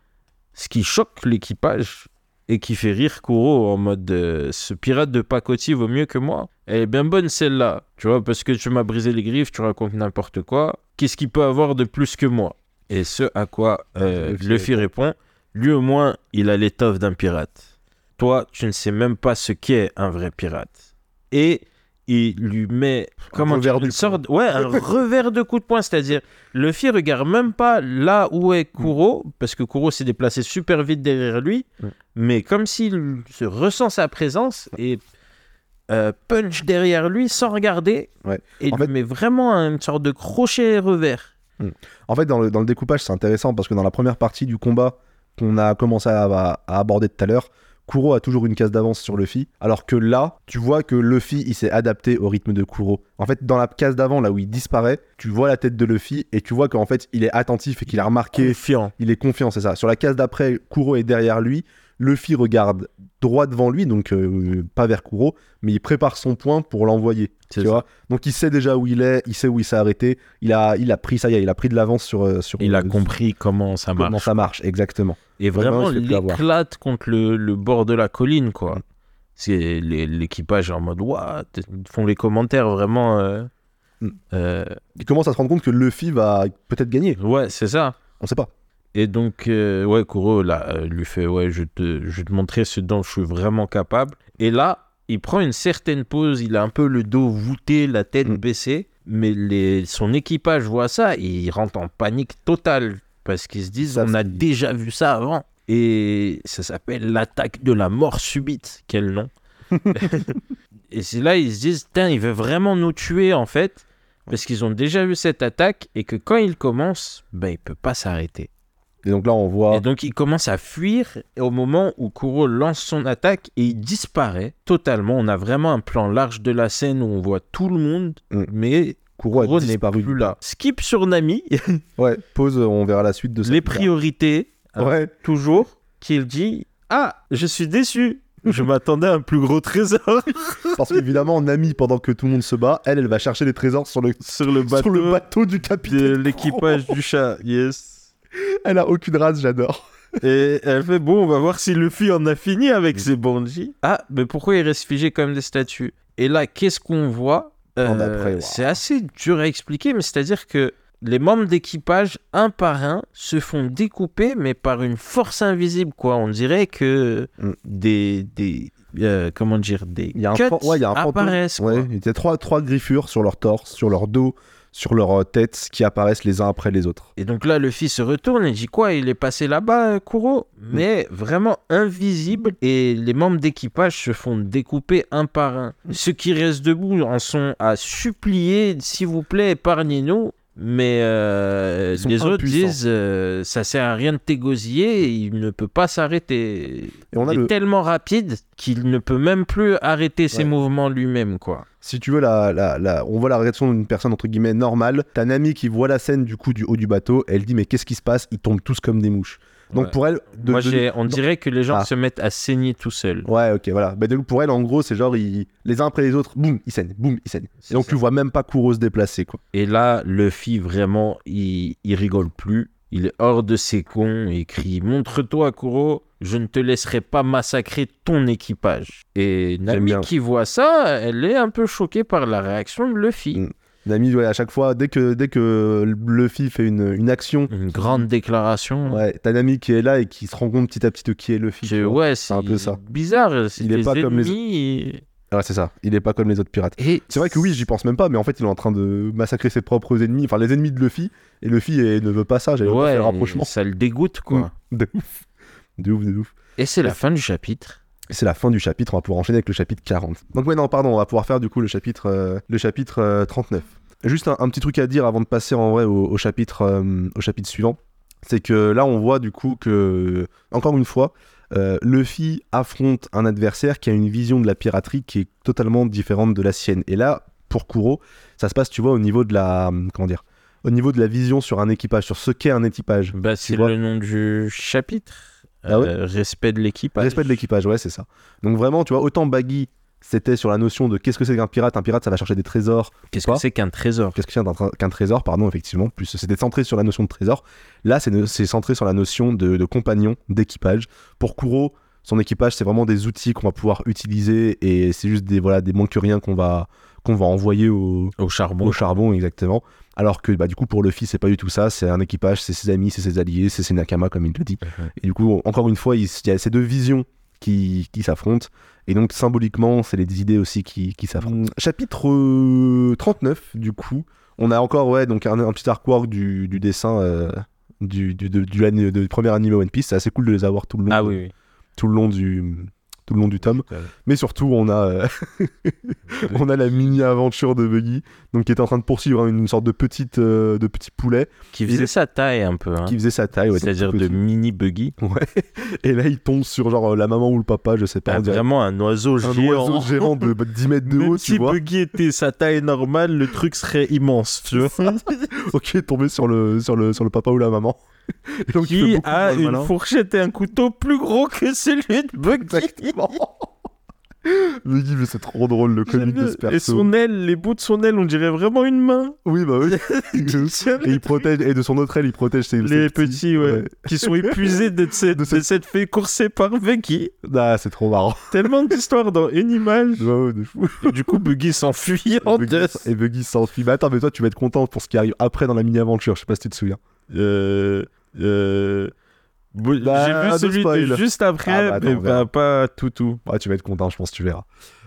Ce qui choque l'équipage et qui fait rire Kuro en mode euh, ce pirate de pacotille vaut mieux que moi. Elle est bien bonne celle-là, tu vois, parce que tu m'as brisé les griffes, tu racontes n'importe quoi. Qu'est-ce qu'il peut avoir de plus que moi? Et ce à quoi euh, Luffy répond lui au moins, il a l'étoffe d'un pirate. Toi, tu ne sais même pas ce qu'est un vrai pirate. Et il lui met comment revers du une sorte ouais un revers de coup de poing, c'est-à-dire Luffy regarde même pas là où est Kuro parce que Kuro s'est déplacé super vite derrière lui, Mm. mais comme s'il se ressent sa présence et euh, punch derrière lui sans regarder Ouais. et En lui fait- met vraiment une sorte de crochet revers. En fait, dans le, dans le découpage, c'est intéressant parce que dans la première partie du combat qu'on a commencé à, à- à aborder tout à l'heure, Kuro a toujours une case d'avance sur Luffy, alors que là, tu vois que Luffy, il s'est adapté au rythme de Kuro. En fait, dans la case d'avant, là où il disparaît, tu vois la tête de Luffy et tu vois qu'en fait, il est attentif et qu'il a remarqué, Confiant. il est confiant, c'est ça. Sur la case d'après, Kuro est derrière lui, Luffy regarde droit devant lui, donc euh, pas vers Kuro, mais il prépare son point pour l'envoyer. Tu ça. vois Donc il sait déjà où il est, il sait où il s'est arrêté, il a, il a pris ça y est, il a pris de l'avance sur, euh, sur Il a euh, compris comment ça marche. comment ça marche, exactement. Et vraiment, il se fait il plus avoir. éclate contre le, le bord de la colline, quoi. Mm. C'est l'équipage en mode, what Ils font les commentaires vraiment. euh, Mm. euh, Il commence à se rendre compte que Luffy va peut-être gagner, ouais, c'est ça. on sait pas. Et donc, euh, ouais, Kuro, là, euh, lui fait, ouais, je te, je vais te montrer ce dont je suis vraiment capable. Et là, il prend une certaine pause, il a un peu le dos voûté, la tête Mm. baissée, mais les, son équipage voit ça et il rentre en panique totale parce qu'ils se disent, Ça, on a déjà vu ça avant. Et ça s'appelle l'attaque de la mort subite. Quel nom Et c'est là, ils se disent, tiens, il veut vraiment nous tuer en fait, parce qu'ils ont déjà vu cette attaque et que quand il commence, ben, il peut pas s'arrêter. Et donc là, on voit. Et donc il commence à fuir et au moment où Kuro lance son attaque et il disparaît totalement. On a vraiment un plan large de la scène où on voit tout le monde, Mm. mais Kuro Kuro n'est plus là. Skip sur Nami, Ouais, pause, on verra la suite de ça. les priorités, Ouais, toujours, qu'il dit Ah, je suis déçu, je m'attendais à un plus gros trésor parce qu'évidemment, Nami, pendant que tout le monde se bat, elle, elle va chercher les trésors sur le, sur le bateau, sur le bateau du de capitaine. l'équipage du chat. Yes. Elle a aucune race, j'adore. Et elle fait bon, on va voir si Luffy en a fini avec ses bandits. Ah, mais pourquoi il reste figé comme des statues? Et là, qu'est-ce qu'on voit? Euh. C'est assez dur à expliquer, mais c'est-à-dire que les membres d'équipage, un par un, se font découper, mais par une force invisible, quoi. On dirait que Mm. des, des euh, comment dire, des Il y a un, cuts ouais, il y a un fantôme. apparaissent. Ouais, il y a trois, trois griffures sur leur torse, sur leur dos, sur leur euh, tête qui apparaissent les uns après les autres. Et donc là, Luffy se retourne et dit quoi Il est passé là-bas, euh, Kuro? Mm. Mais vraiment invisible. Et les membres d'équipage se font découper un par un. Ceux qui restent debout en sont à supplier S'il vous plaît, épargnez-nous. Mais euh, les autres disent euh, ça sert à rien de t'égosiller, il ne peut pas s'arrêter. Et on a il est le, tellement rapide qu'il ne peut même plus arrêter ses mouvements lui-même, quoi. si tu veux, la, la, la- on voit la réaction d'une personne entre guillemets normale. T'as un ami qui voit la scène du coup du haut du bateau. Elle dit mais qu'est-ce qui se passe? Ils tombent tous comme des mouches. Donc Ouais. pour elle, de- Moi, de- j'ai- on dirait que les gens Ah. se mettent à saigner tout seuls. Ouais, ok, voilà. Bah, donc, pour elle, en gros, c'est genre, ils- les uns après les autres, boum, ils saignent, boum, ils saignent. Et donc, ça. tu vois même pas Kuro se déplacer, quoi. Et là, Luffy, vraiment, il, il rigole plus. Il est hors de ses cons. Il crie Montre-toi, Kuro, je ne te laisserai pas massacrer ton équipage. Et Nami, qui voit ça, elle est un peu choquée par la réaction de Luffy. Mm. Nami, ouais, à chaque fois, dès que, dès que Luffy fait une, une action, Une grande déclaration. ouais, t'as Nami qui est là et qui se rend compte petit à petit de qui est Luffy. Que, ouais, c'est un peu ça. bizarre. C'est Il est pas comme les-. Ouais, c'est ça. Il est pas comme les autres pirates. Et C'est vrai que oui, j'y pense même pas, mais en fait, il est en train de massacrer ses propres ennemis, enfin les ennemis de Luffy, et Luffy ne veut pas ça, pas ouais, le rapprochement. ça le dégoûte, quoi. De ouf. De ouf, de ouf. Et c'est la fin du chapitre. C'est la fin du chapitre, on va pouvoir enchaîner avec le chapitre 40. Donc ouais, non, pardon, on va pouvoir faire du coup le chapitre, euh, le chapitre euh, 39. Juste un, un petit truc à dire avant de passer en vrai au, au chapitre, euh, au chapitre suivant. C'est que là, on voit du coup que, encore une fois, euh, Luffy affronte un adversaire qui a une vision de la piraterie qui est totalement différente de la sienne. Et là, pour Kuro, ça se passe, tu vois, au niveau de la, comment dire, au niveau de la vision sur un équipage, sur ce qu'est un équipage. Bah, c'est le nom du chapitre. Ah ouais Euh, respect de l'équipe. Respect de l'équipage, ouais, c'est ça. Donc vraiment, tu vois, autant Baggy, c'était sur la notion de qu'est-ce que c'est qu'un pirate. Un pirate, ça va chercher des trésors. Qu'est-ce que c'est qu'un trésor Qu'est-ce que c'est qu'un trésor, pardon, effectivement. Plus c'était centré sur la notion de trésor. Là, c'est c'est centré sur la notion de, de compagnon, d'équipage. Pour Kuro, son équipage, c'est vraiment des outils qu'on va pouvoir utiliser et c'est juste des, voilà, des rien qu'on va, qu'on va envoyer au, Au charbon. au charbon, exactement. Alors que bah, du coup, pour Luffy, c'est pas du tout ça. C'est un équipage, c'est ses amis, c'est ses alliés, c'est ses nakama, comme il le dit. Et du coup, encore une fois, il il y a ces deux visions qui, qui s'affrontent. Et donc, symboliquement, c'est les idées aussi qui, qui s'affrontent. Chapitre euh, 39, du coup, on a encore ouais, donc un, un petit artwork du, du dessin euh, du, du, de- du, du premier anime One Piece. C'est assez cool de les avoir tout le long, Ah de- oui, tout le long du tout le long du tome. Mais surtout, on a, euh, on a la mini-aventure de Buggy, donc qui est en train de poursuivre hein, une sorte de, petite, euh, de petit poulet Qui faisait sa taille un peu. hein. qui faisait sa taille. ouais, C'est-à-dire de petit. mini buggy. Ouais. Et là, il tombe sur genre la maman ou le papa, je sais pas. Ah, vraiment un oiseau un géant. oiseau géant de bah, 10 mètres de haut, si tu vois. Buggy était sa taille normale, le truc serait immense, tu vois. Ok, tombé sur le, sur, le, sur le papa ou la maman. Et donc, Qui a de une malin. fourchette et un couteau plus gros que celui de Buggy. Exactement. Buggy, mais c'est trop drôle le comique de ce Et perso. son aile, les bouts de son aile, on dirait vraiment une main. Oui, bah oui. et il protège, et de son autre aile, il protège ses, Les ses petits, ouais, qui sont épuisés d'être cette, De de s'être fait courser par Buggy. Ah, c'est trop marrant. Tellement d'histoires dans une image. Ouais, ouais, de fou. Et du coup, Buggy s'enfuit en Buggy- death. et Buggy s'enfuit. Mais attends, mais toi, tu vas être content pour ce qui arrive après dans la mini-aventure. Je sais pas si tu te souviens. Euh, euh, Bah, J'ai vu celui spoil. de juste après, Ah, bah, attends, mais pas, tout tout. Ouais, tu vas être content, je pense, tu verras.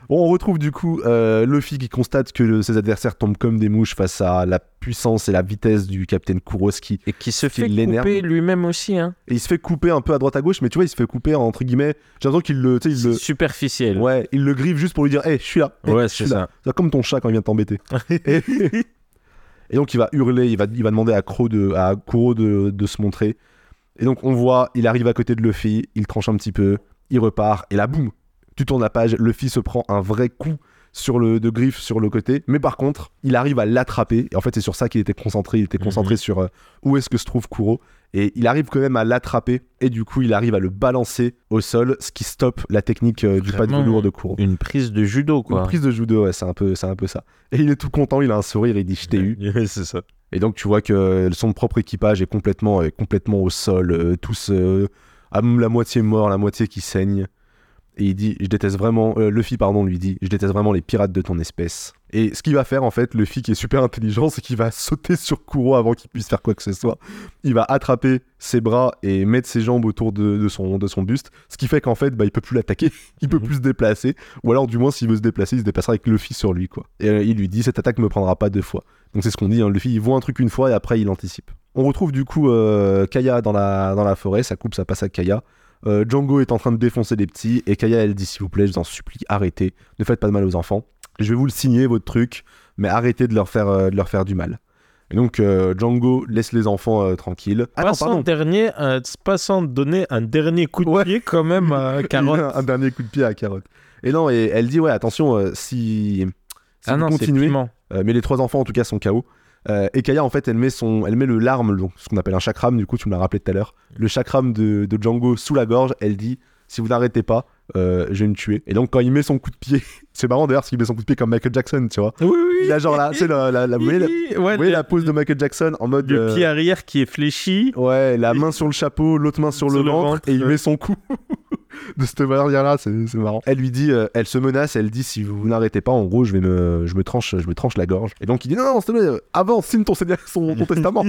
Bon, on retrouve du coup euh, Luffy qui constate que le- ses adversaires tombent comme des mouches face à la puissance et la vitesse du capitaine Kuroski. Et qui se fait couper lui-même aussi. Hein. Et il se fait couper un peu à droite à gauche, mais tu vois, il se fait couper entre guillemets. J'ai l'impression qu'il le, tu sais, il C'est le, superficiel. ouais, il le griffe juste pour lui dire, hé, je suis là. Hey, Ouais, je c'est suis là. ça. C'est comme ton chat quand il vient t'embêter. et, et donc il va hurler, il va, il va demander à, Kuro de, à Kuro de, de se montrer. Et donc on voit, il arrive à côté de Luffy, il tranche un petit peu, il repart, et là, boum, tu tournes la page, Luffy se prend un vrai coup sur le de griffe sur le côté, mais par contre, il arrive à l'attraper, et en fait c'est sur ça qu'il était concentré, il était concentré sur euh, où est-ce que se trouve Kuro, et il arrive quand même à l'attraper, et du coup il arrive à le balancer au sol, ce qui stoppe la technique euh, du pas de velours de Kuro. Une prise de judo, Une quoi. prise de judo, ouais, c'est un, peu, c'est un peu ça. Et il est tout content, il a un sourire, il dit je t'ai eu. C'est ça. Et donc tu vois que son propre équipage est complètement, est complètement au sol, euh, tous euh, à la moitié mort, la moitié qui saigne. Et il dit, je déteste vraiment, euh, Luffy pardon lui dit, je déteste vraiment les pirates de ton espèce. Et ce qu'il va faire en fait, Luffy qui est super intelligent, c'est qu'il va sauter sur Kuro avant qu'il puisse faire quoi que ce soit. Il va attraper ses bras et mettre ses jambes autour de, de son, de son buste, ce qui fait qu'en fait, bah, il peut plus l'attaquer, il peut Mhm. plus se déplacer, ou alors du moins s'il veut se déplacer, il se déplacera avec Luffy sur lui quoi. Et euh, il lui dit, cette attaque me prendra pas deux fois. Donc c'est ce qu'on dit, hein, Luffy il voit un truc une fois et après il anticipe. On retrouve du coup euh, Kaya dans la, dans la forêt, ça coupe, ça passe à Kaya. Euh, Django est en train de défoncer des petits et Kaya elle dit s'il vous plaît, je vous en supplie, arrêtez, ne faites pas de mal aux enfants. Je vais vous le signer votre truc, mais arrêtez de leur faire, euh, de leur faire du mal. Et donc euh, Django laisse les enfants euh, tranquilles. Ah non, passant, pardon. dernier, euh, passant donner un dernier coup de Ouais. pied quand même à Carotte. un, un dernier coup de pied à Carotte. Et non, et elle dit ouais, attention, si, si ah vous non, continuez, mais les trois enfants en tout cas sont KO. Et Kaya en fait, elle met son, elle met le larme, donc ce qu'on appelle un chakram. Du coup, tu me l'as rappelé tout à l'heure, le chakram de, de Django sous la gorge. Elle dit si vous n'arrêtez pas, euh, je vais me tuer. Et donc quand il met son coup de pied, c'est marrant d'ailleurs parce qu'il met son coup de pied comme Michael Jackson, tu vois. Oui, oui. Il a genre là, sais la, la, la, vous voyez la, Ouais, vous voyez le- la pose de Michael Jackson en mode le euh, pied arrière qui est fléchi. Ouais, la main sur le chapeau, l'autre main sur, Sur le, le ventre, ventre, et il ouais. met son coup de cette manière-là, c'est c'est marrant. Elle lui dit, euh, elle se menace, elle dit si vous n'arrêtez pas, en gros, je vais me, je me tranche, je me tranche la gorge. Et donc il dit non, non, s'il te plaît, euh, avance, signe ton, ton testament.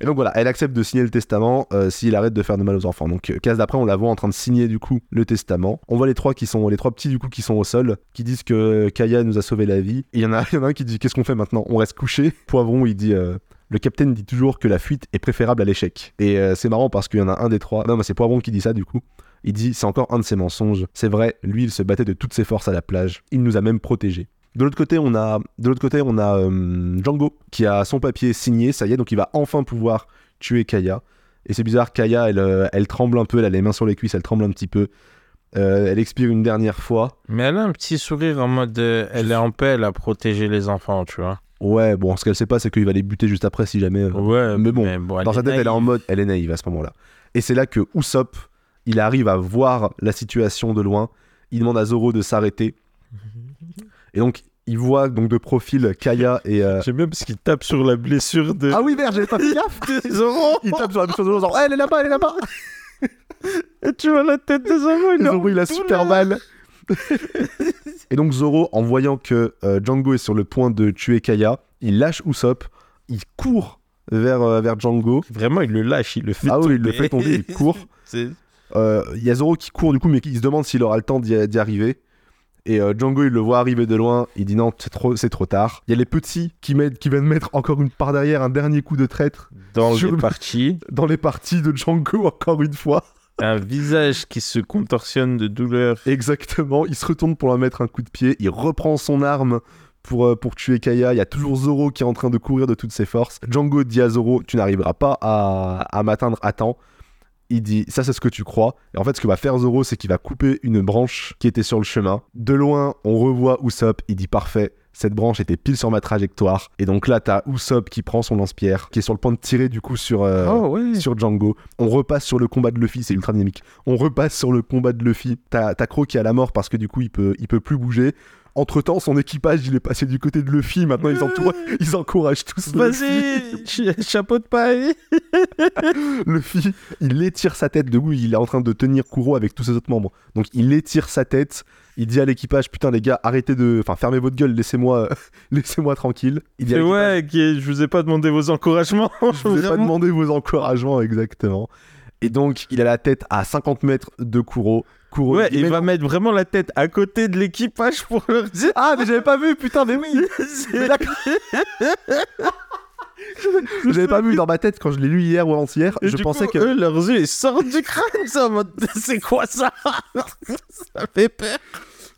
Et donc voilà, elle accepte de signer le testament euh, s'il arrête de faire de mal aux enfants. Donc euh, case d'après, on la voit en train de signer du coup le testament. On voit les trois petits du coup qui sont au sol, qui disent que Kaya nous a sauvé la vie. Il y en a, y en a un qui dit qu'est-ce qu'on fait maintenant? On reste couché. Poivron, il dit euh, le capitaine dit toujours que la fuite est préférable à l'échec. Et c'est marrant parce qu'il y en a un des trois. Non, mais c'est Poivron qui dit ça du coup. Il dit c'est encore un de ses mensonges. C'est vrai, lui il se battait de toutes ses forces à la plage. Il nous a même protégés. De l'autre côté, on a, de l'autre côté, on a euh, Django qui a son papier signé, ça y est, donc il va enfin pouvoir tuer Kaya. Et c'est bizarre, Kaya, elle, euh, elle tremble un peu, elle a les mains sur les cuisses, elle tremble un petit peu. Euh, elle expire une dernière fois. Mais elle a un petit sourire en mode elle est en paix, elle a protégé les enfants, tu vois. Ouais, bon, ce qu'elle sait pas, c'est qu'il va les buter juste après si jamais. Ouais, mais bon, Dans sa tête, elle est en mode, elle est naïve à ce moment-là. Et c'est là que Usopp, il arrive à voir la situation de loin. Il demande à Zoro de s'arrêter. Et donc, il voit donc de profil Kaya et. euh, J'aime bien parce qu'il tape sur la blessure de Ah oui, merde, j'avais pas fait gaffe. Il tape sur la blessure de Zoro, genre, Eh, elle est là-bas, elle est là-bas Et tu vois la tête de Zoro, il Zoro, il a super mal. et donc, Zoro, en voyant que euh, Django est sur le point de tuer Kaya, il lâche Usopp, il court vers, euh, vers Django. Vraiment, il le lâche, il le fait Ah oui, tomber. il le fait tomber, il court. Euh, Il y a Zoro qui court du coup, mais qui se demande s'il aura le temps d'y arriver. Et euh, Django, il le voit arriver de loin. Il dit non, c'est trop, c'est trop tard. Il y a les petits qui, mettent, qui viennent mettre encore une par derrière un dernier coup de traître Dans Sur le le- parti, dans les parties de Django encore une fois. un visage qui se contorsionne de douleur. Exactement. Il se retourne pour leur mettre un coup de pied. Il reprend son arme pour, euh, pour tuer Kaya. Il y a toujours Zoro qui est en train de courir de toutes ses forces. Django dit à Zoro Tu n'arriveras pas à, à m'atteindre à temps. Il dit Ça, c'est ce que tu crois. Et en fait, ce que va faire Zoro, c'est qu'il va couper une branche qui était sur le chemin. De loin, on revoit Usopp. Il dit Parfait. Cette branche était pile sur ma trajectoire. Et donc là, t'as Usopp qui prend son lance-pierre, qui est sur le point de tirer du coup sur, euh, oh ouais. sur Django. On repasse sur le combat de Luffy, c'est ultra dynamique. On repasse sur le combat de Luffy. T'as t'as Croc qui est à la mort parce que du coup il peut, il peut plus bouger. Entre temps, son équipage il est passé du côté de Luffy. Maintenant ils, entourent- ils encouragent tous Luffy. Vas-y, ch- chapeau de paille. Luffy, il étire sa tête. De où il est en train de tenir Kuro avec tous ses autres membres. Donc il étire sa tête. Il dit à l'équipage Putain, les gars, arrêtez de. Enfin, fermez votre gueule, laissez-moi laissez-moi tranquille. Il dit ouais, je vous ai pas demandé vos encouragements. Je vous ai pas demandé vos encouragements exactement. Et donc, il a la tête à 50 mètres de Kuro. Ouais, il va mettre vraiment la tête à côté de l'équipage pour leur dire. Ah, mais j'avais pas vu, putain, mais oui Mais. J'avais pas vu dans ma tête quand je l'ai lu hier ou avant-hier. Je du pensais coup, que. eux, leurs yeux, ils sortent du crâne, ça, mode, c'est quoi ça? Ça fait peur.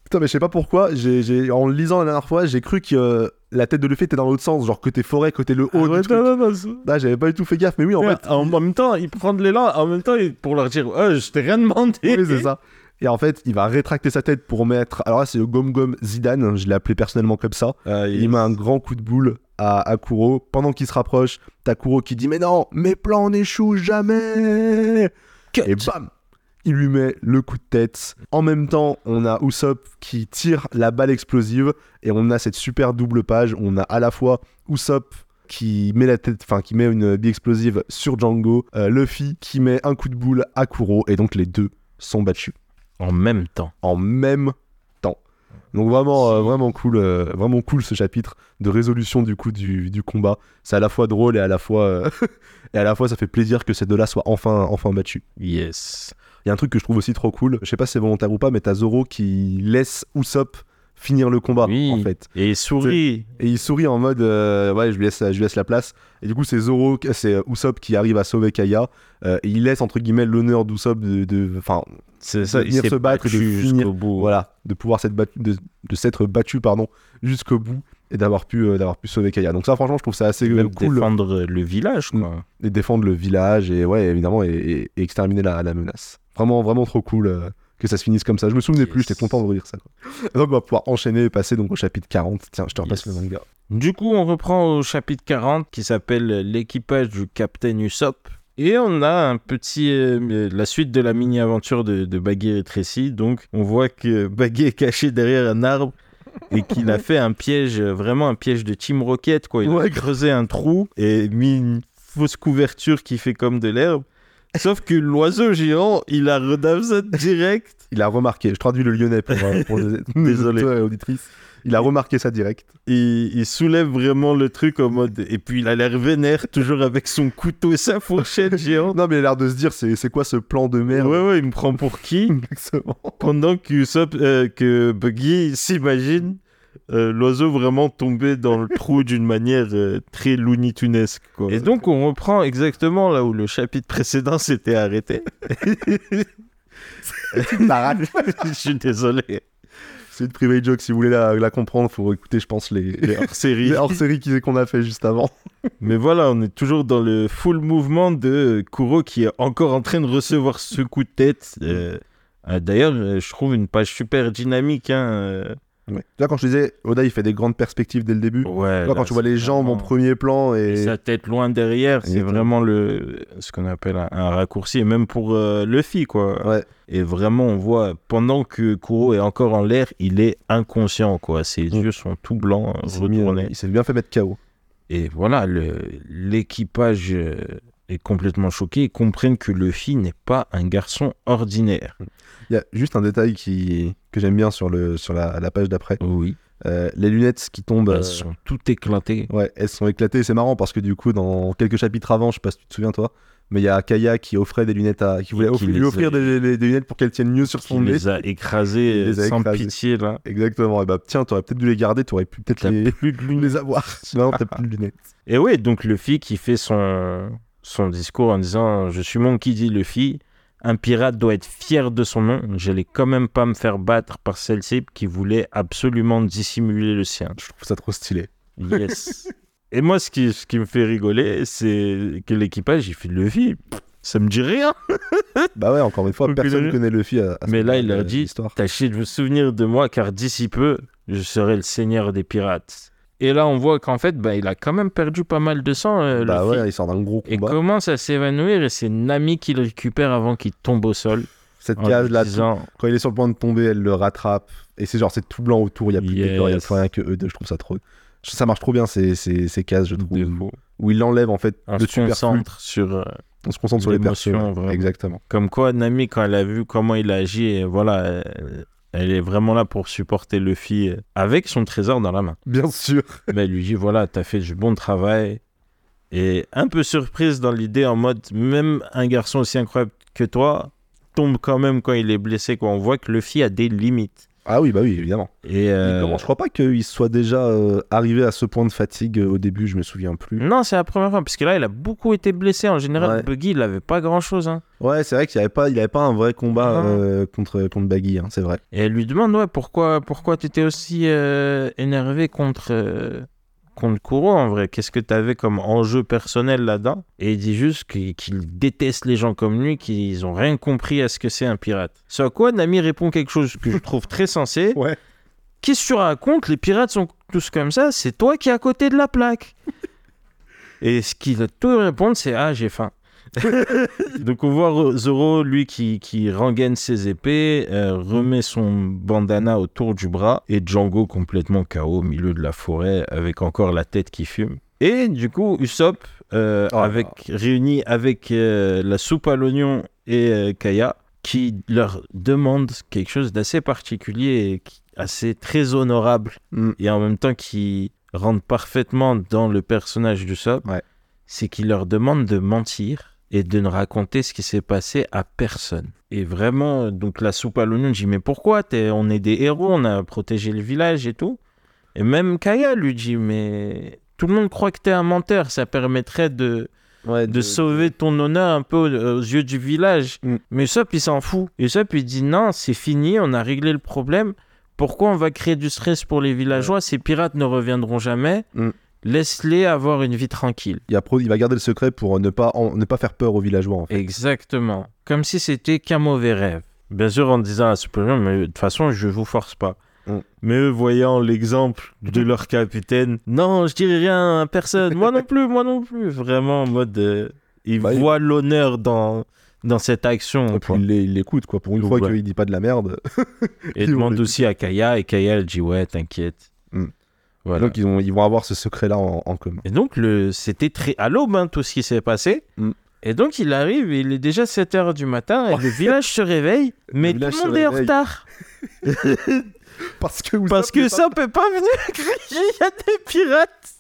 Putain, mais je sais pas pourquoi. j'ai En le lisant la dernière fois, j'ai cru que euh, la tête de Luffy était dans l'autre sens, genre côté forêt, côté le haut. Ah ouais, non, non, Ah, j'avais pas du tout fait gaffe, mais oui, en Ouais, fait. en, en même temps, il prend de l'élan, en même temps, pour leur dire, oh, je t'ai rien demandé. Oui, c'est ça. Et en fait, il va rétracter sa tête pour mettre. Alors là, c'est le Gom Gom Zidane, je l'ai appelé personnellement comme ça. Ah, Il met un grand coup de boule à, à Kuro. Pendant qu'il se rapproche, t'as Kuro qui dit Mais non, mes plans n'échouent jamais Cut. Et bam Il lui met le coup de tête. En même temps, on a Usopp qui tire la balle explosive. Et on a cette super double page on a à la fois Usopp qui met la tête, enfin qui met une bille explosive sur Django, euh, Luffy qui met un coup de boule à Kuro, et donc les deux sont battus En même temps. en même temps. Donc vraiment, euh, vraiment cool, euh, vraiment cool ce chapitre de résolution du coup du, du combat. C'est à la fois drôle et à la fois euh, et à la fois ça fait plaisir que ces deux-là soient enfin enfin battus. Yes. Il y a un truc que je trouve aussi trop cool. Je sais pas si c'est volontaire ou pas, mais t'as Zoro qui laisse Usopp finir le combat Oui. en fait. Et il sourit. Et il sourit en mode euh, ouais je lui laisse je lui laisse la place. Et du coup c'est Zoro, c'est Usopp qui arrive à sauver Kaya. euh, et il laisse entre guillemets l'honneur d'Usopp de, de, enfin C'est ça, de venir se battre et de battu finir- bout. voilà, de pouvoir s'être battu, de, de s'être battu pardon jusqu'au bout. et d'avoir pu, euh, d'avoir pu sauver Kaya. Donc ça, franchement, je trouve ça assez Même cool. défendre le village, quoi. Et défendre le village, et ouais, évidemment, et, et- et exterminer la, la menace. Vraiment, vraiment trop cool euh, que ça se finisse comme ça. Je me souvenais plus, j'étais content de relire ça. quoi. Donc, on va pouvoir enchaîner et passer donc au chapitre 40. Tiens, je te repasse Yes. le manga. Du coup, on reprend au chapitre 40 qui s'appelle L'équipage du Capitaine Usopp. Et on a un petit. euh, la suite de la mini-aventure de, de Baggy et Tracy. Donc, on voit que Baggy est caché derrière un arbre et qu'il a fait un piège, euh, vraiment un piège de Team Rocket. Quoi. Il a creusé un trou et mis une fausse couverture qui fait comme de l'herbe. Sauf que l'oiseau géant, il a redave ça direct. Il a remarqué, je traduis le lyonnais pour, euh, pour les, Désolé. auditrices. Il a remarqué ça direct. Il, il soulève vraiment le truc en mode. Et puis il a l'air vénère, toujours avec son couteau et sa fourchette géante. Non, mais il a l'air de se dire, c'est c'est quoi ce plan de merde? Ouais, ouais, il me prend pour qui? Exactement. Pendant que, Usopp- euh, que Buggy s'imagine euh, l'oiseau vraiment tomber dans le trou d'une manière euh, très Looney Tunesque. quoi. Et donc, on reprend exactement là où le chapitre précédent s'était arrêté. Je suis désolé. C'est une private joke, si vous voulez la, la comprendre, faut écouter, je pense, les, les, Hors-série. les hors-séries qui- qu'on a fait juste avant. Mais voilà, on est toujours dans le full mouvement de Kuro qui est encore en train de recevoir ce coup de tête. Euh, euh, D'ailleurs, je trouve une page super dynamique. Hein. Là, quand je disais, Oda, il fait des grandes perspectives dès le début. Ouais, Là, quand tu vois les jambes en premier plan et et. sa tête loin derrière, c'est vraiment le ce qu'on appelle un, un raccourci, et même pour euh, Luffy, quoi. Ouais. Et vraiment, on voit, pendant que Kuro est encore en l'air, il est inconscient, quoi. Ses Mm. yeux sont tout blancs, Il mis, euh, retournés. il s'est bien fait mettre KO. Et voilà, l'équipage euh, est complètement choqué et comprennent que Luffy n'est pas un garçon ordinaire. Il y a juste un détail qui... que j'aime bien sur, le... sur la, la page d'après. Oui, Euh, les lunettes qui tombent. elles euh, sont toutes éclatées. Ouais, elles sont éclatées. C'est marrant parce que du coup, dans quelques chapitres avant, je sais pas si tu te souviens toi, mais il y a Kaya qui offrait des lunettes à. qui voulait qui lui offrir a- des, des- des lunettes pour qu'elles tiennent mieux sur son nez. les a écrasées les a sans écrasées. pitié, là. Exactement. Et bah tiens, t'aurais peut-être dû les garder, t'aurais pu peut-être les... plus de lunettes. les avoir. Sinon, t'as plus de lunettes. Et ouais, donc Luffy qui fait son, son discours en disant Je suis Monkey D. Luffy, un pirate doit être fier de son nom. J'allais quand même pas me faire battre par celle-ci qui voulait absolument dissimuler le sien. Je trouve ça trop stylé. Yes. Et moi, ce qui, ce qui me fait rigoler, c'est que l'équipage, il fait Luffy. Ça me dit rien. Bah ouais, encore une fois, Donc, personne a- connaît Luffy à, à Mais là, il leur dit. Tâchez de vous souvenir de moi, car d'ici peu, je serai le seigneur des pirates. Et là, on voit qu'en fait, bah, il a quand même perdu pas mal de sang, euh, Bah ouais, il sort d'un gros et combat. commence à s'évanouir et c'est Nami qui le récupère avant qu'il tombe au sol. Cette en lui cage là, disant, quand il est sur le point de tomber, elle le rattrape. Et c'est genre, c'est tout blanc autour, il y a plus de décor, il y a Yes. plus rien que eux deux. Je trouve ça trop. Ça marche trop bien ces, ces, ces cases, je trouve. de. Où il enlève en fait On le se concentre sur... euh, On se concentre sur les vraiment. Exactement. Comme quoi, Nami, quand elle a vu comment il a agi, et voilà, elle, elle est vraiment là pour supporter Luffy avec son trésor dans la main. Bien sûr. Mais elle lui dit, voilà, t'as fait du bon travail. Et un peu surprise dans l'idée, en mode, même un garçon aussi incroyable que toi tombe quand même quand il est blessé. Quoi. On voit que Luffy a des limites. Ah oui, bah oui, évidemment. Et euh, commence- Je crois pas qu'il soit déjà euh, arrivé à ce point de fatigue euh, au début, je me souviens plus. Non, c'est la première fois, parce que là, il a beaucoup été blessé. En général, Ouais. Buggy, il avait pas grand-chose. hein. Ouais, c'est vrai qu'il avait, pas- il avait pas un vrai combat contre, contre Baggy, hein, c'est vrai. Et elle lui demande, ouais, pourquoi, pourquoi tu étais aussi énervé contre, contre Kuro, en vrai Qu'est-ce que tu avais comme enjeu personnel là-dedans? Et il dit juste qu'il qu'il déteste les gens comme lui, qu'ils ont rien compris à ce que c'est un pirate. Ce à quoi Nami répond quelque chose que je trouve très sensé. Ouais. Qu'est-ce que tu racontes? Les pirates sont tous comme ça, c'est toi qui es à côté de la plaque. Et ce qu'il a tout répondre, c'est Ah, j'ai faim. Donc on voit Zoro, lui, qui, qui rengaine ses épées, euh, remet son bandana autour du bras, et Django complètement KO au milieu de la forêt, avec encore la tête qui fume. Et du coup, Usopp, euh, Oh avec, réuni avec euh, la soupe à l'oignon et Kaya, qui leur demande quelque chose d'assez particulier et qui- assez très honorable, Mm. et en même temps qui rentre parfaitement dans le personnage d'Usopp, Ouais. c'est qu'il leur demande de mentir et de ne raconter ce qui s'est passé à personne. Et vraiment, donc la soupe à l'oignon, je dis mais pourquoi On est des héros, on a protégé le village et tout. Et même Kaya lui dit mais tout le monde croit que t'es un menteur, ça permettrait de, Ouais, de sauver ton honneur un peu aux, aux yeux du village. Mm. Mais Usopp, il s'en fout. Usopp, il dit non, c'est fini, on a réglé le problème. Pourquoi on va créer du stress pour les villageois? Ces pirates ne reviendront jamais. Mm. Laisse-les avoir une vie tranquille. Il, a il va garder le secret pour ne pas, en- ne pas faire peur aux villageois. En fait. Exactement. Comme si c'était qu'un mauvais rêve. Bien sûr, en disant à Superman, mais de toute façon, je vous force pas. Mm. Mais eux, voyant l'exemple de leur capitaine, non, je dirai rien à personne. Moi non plus, moi non plus. Vraiment en mode. euh, ils Bah, il- voient l'honneur dans, dans cette action. Et puis quoi. il l'é- il l'écoute, quoi. Pour une Donc, fois ouais. qu'il dit pas de la merde. Et demande aussi à Kaya, et Kaya, elle dit, ouais, t'inquiète. Voilà. Donc ils, ont, ils vont avoir ce secret-là en, en commun. Et donc, le... c'était très à l'aube, hein, tout ce qui s'est passé. Mm. Et donc, il arrive, il est déjà 7 h du matin, et le village se réveille, mais tout le monde est en retard. Parce que, Parce que ça peut pas venir crier, il y a des pirates.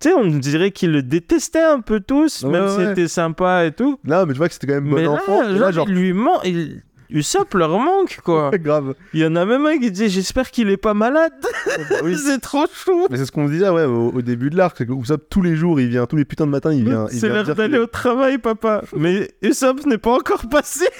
Tu sais, on dirait qu'ils le détestaient un peu tous, Ouais, même si ouais. c'était sympa et tout. Non, mais tu vois que c'était quand même bon mais là, enfant. genre, là, genre, il lui manque. Il... Usopp leur manque, quoi. grave. Il y en a même un qui dit J'espère qu'il est pas malade. Oui. c'est trop chou. Mais c'est ce qu'on disait ouais, au, au début de l'arc, Usopp tous les jours, il vient, tous les putains de matin, il vient. C'est l'heure d'aller au travail, papa. Mais Usopp n'est pas encore passé.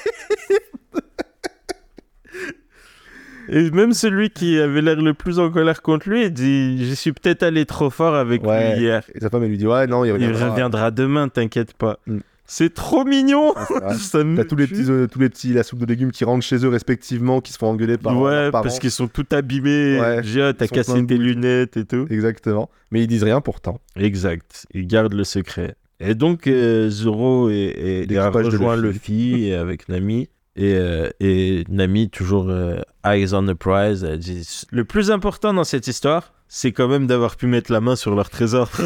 Et même celui qui avait l'air le plus en colère contre lui, il dit Je suis peut-être allé trop fort avec Ouais. lui hier. Et sa femme, elle lui dit Ouais, non, il reviendra demain, t'inquiète pas. Mm. C'est trop mignon. Ça me T'as tous les petits, euh, tous les petits, la soupe de légumes qui rentrent chez eux respectivement, qui se font engueuler par ouais, parce qu'ils sont tout abîmés. Ouais, J'ai ah, t'as cassé tes lunettes et tout. Exactement. Mais ils disent rien pourtant. Exact. Ils gardent le secret. Et donc, euh, Zoro et, et, et a L'équipage de rejoint Luffy. Avec Nami. Et, euh, et Nami, toujours euh, eyes on the prize, elle dit Le plus important dans cette histoire, c'est quand même d'avoir pu mettre la main sur leur trésor.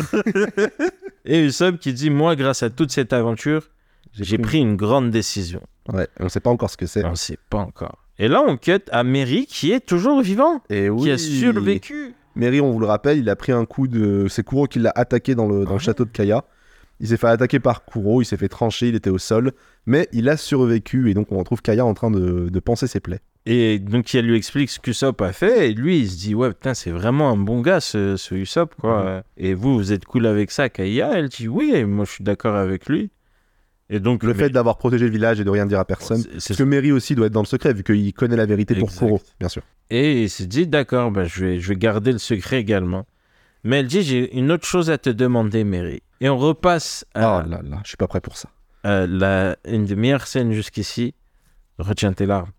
et Usopp qui dit Moi, grâce à toute cette aventure, j'ai pris une grande décision. Ouais, on sait pas encore ce que c'est. On ne sait pas encore. Et là, on cut à Mary qui est toujours vivant, Et oui. qui a survécu. Mary, on vous le rappelle, il a pris un coup de. C'est Kuro qui l'a attaqué dans le, dans le château de Kaya. Il s'est fait attaquer par Kuro, il s'est fait trancher, il était au sol. Mais il a survécu et donc on retrouve Kaya en train de, de panser ses plaies. Et donc, elle lui explique ce qu'Usopp a fait. Et lui, il se dit Ouais, putain, c'est vraiment un bon gars, ce, ce Usopp, quoi. Et vous, vous êtes cool avec ça, Kaya? Elle dit Oui, et moi, je suis d'accord avec lui. Et donc, Le mais- fait d'avoir protégé le village et de rien dire à personne. c'est- Parce que Mary aussi doit être dans le secret, vu qu'il connaît la vérité pour. Kuro, bien sûr. Et il s'est dit, d'accord, ben, je, vais, je vais garder le secret également. Mais elle dit, j'ai une autre chose à te demander, Mary. Et on repasse à, Oh là là, je suis pas prêt pour ça. la, une des meilleures scènes jusqu'ici. Retiens tes larmes.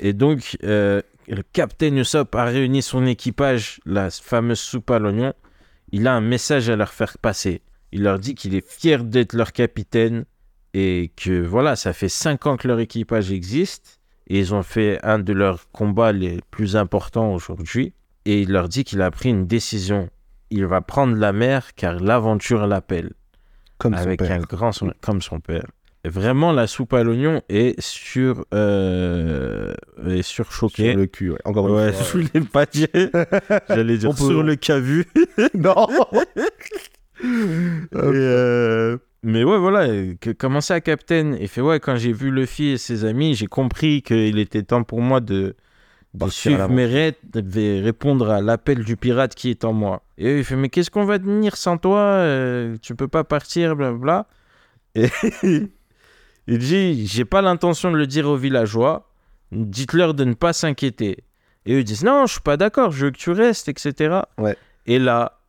Et donc, euh, le capitaine Usopp a réuni son équipage, la fameuse soupe à l'oignon. Il a un message à leur faire passer. Il leur dit qu'il est fier d'être leur capitaine et que voilà, ça fait cinq ans que leur équipage existe et ils ont fait un de leurs combats les plus importants aujourd'hui. Et il leur dit qu'il a pris une décision. Il va prendre la mer car l'aventure l'appelle Comme son avec père. un grand son- comme son père. Et Vraiment, la soupe à l'oignon est sur euh, est surchoquée. Sur le cul, ouais. Encore une Ouais, fois. je voulais pas dire. J'allais dire peut- sur le cavu. non Et, euh, Mais ouais, voilà. Comment ça, Captain? Il fait ouais. Quand j'ai vu Luffy et ses amis, j'ai compris qu'il était temps pour moi de, de à suivre mes rêves, de répondre à l'appel du pirate qui est en moi. Et eux, il fait mais qu'est-ce qu'on va devenir sans toi? Euh, Tu peux pas partir, blablabla. Et il dit j'ai pas l'intention de le dire aux villageois. Dites-leur de ne pas s'inquiéter. Et eux disent non, je suis pas d'accord, je veux que tu restes, etc. Ouais. Et là,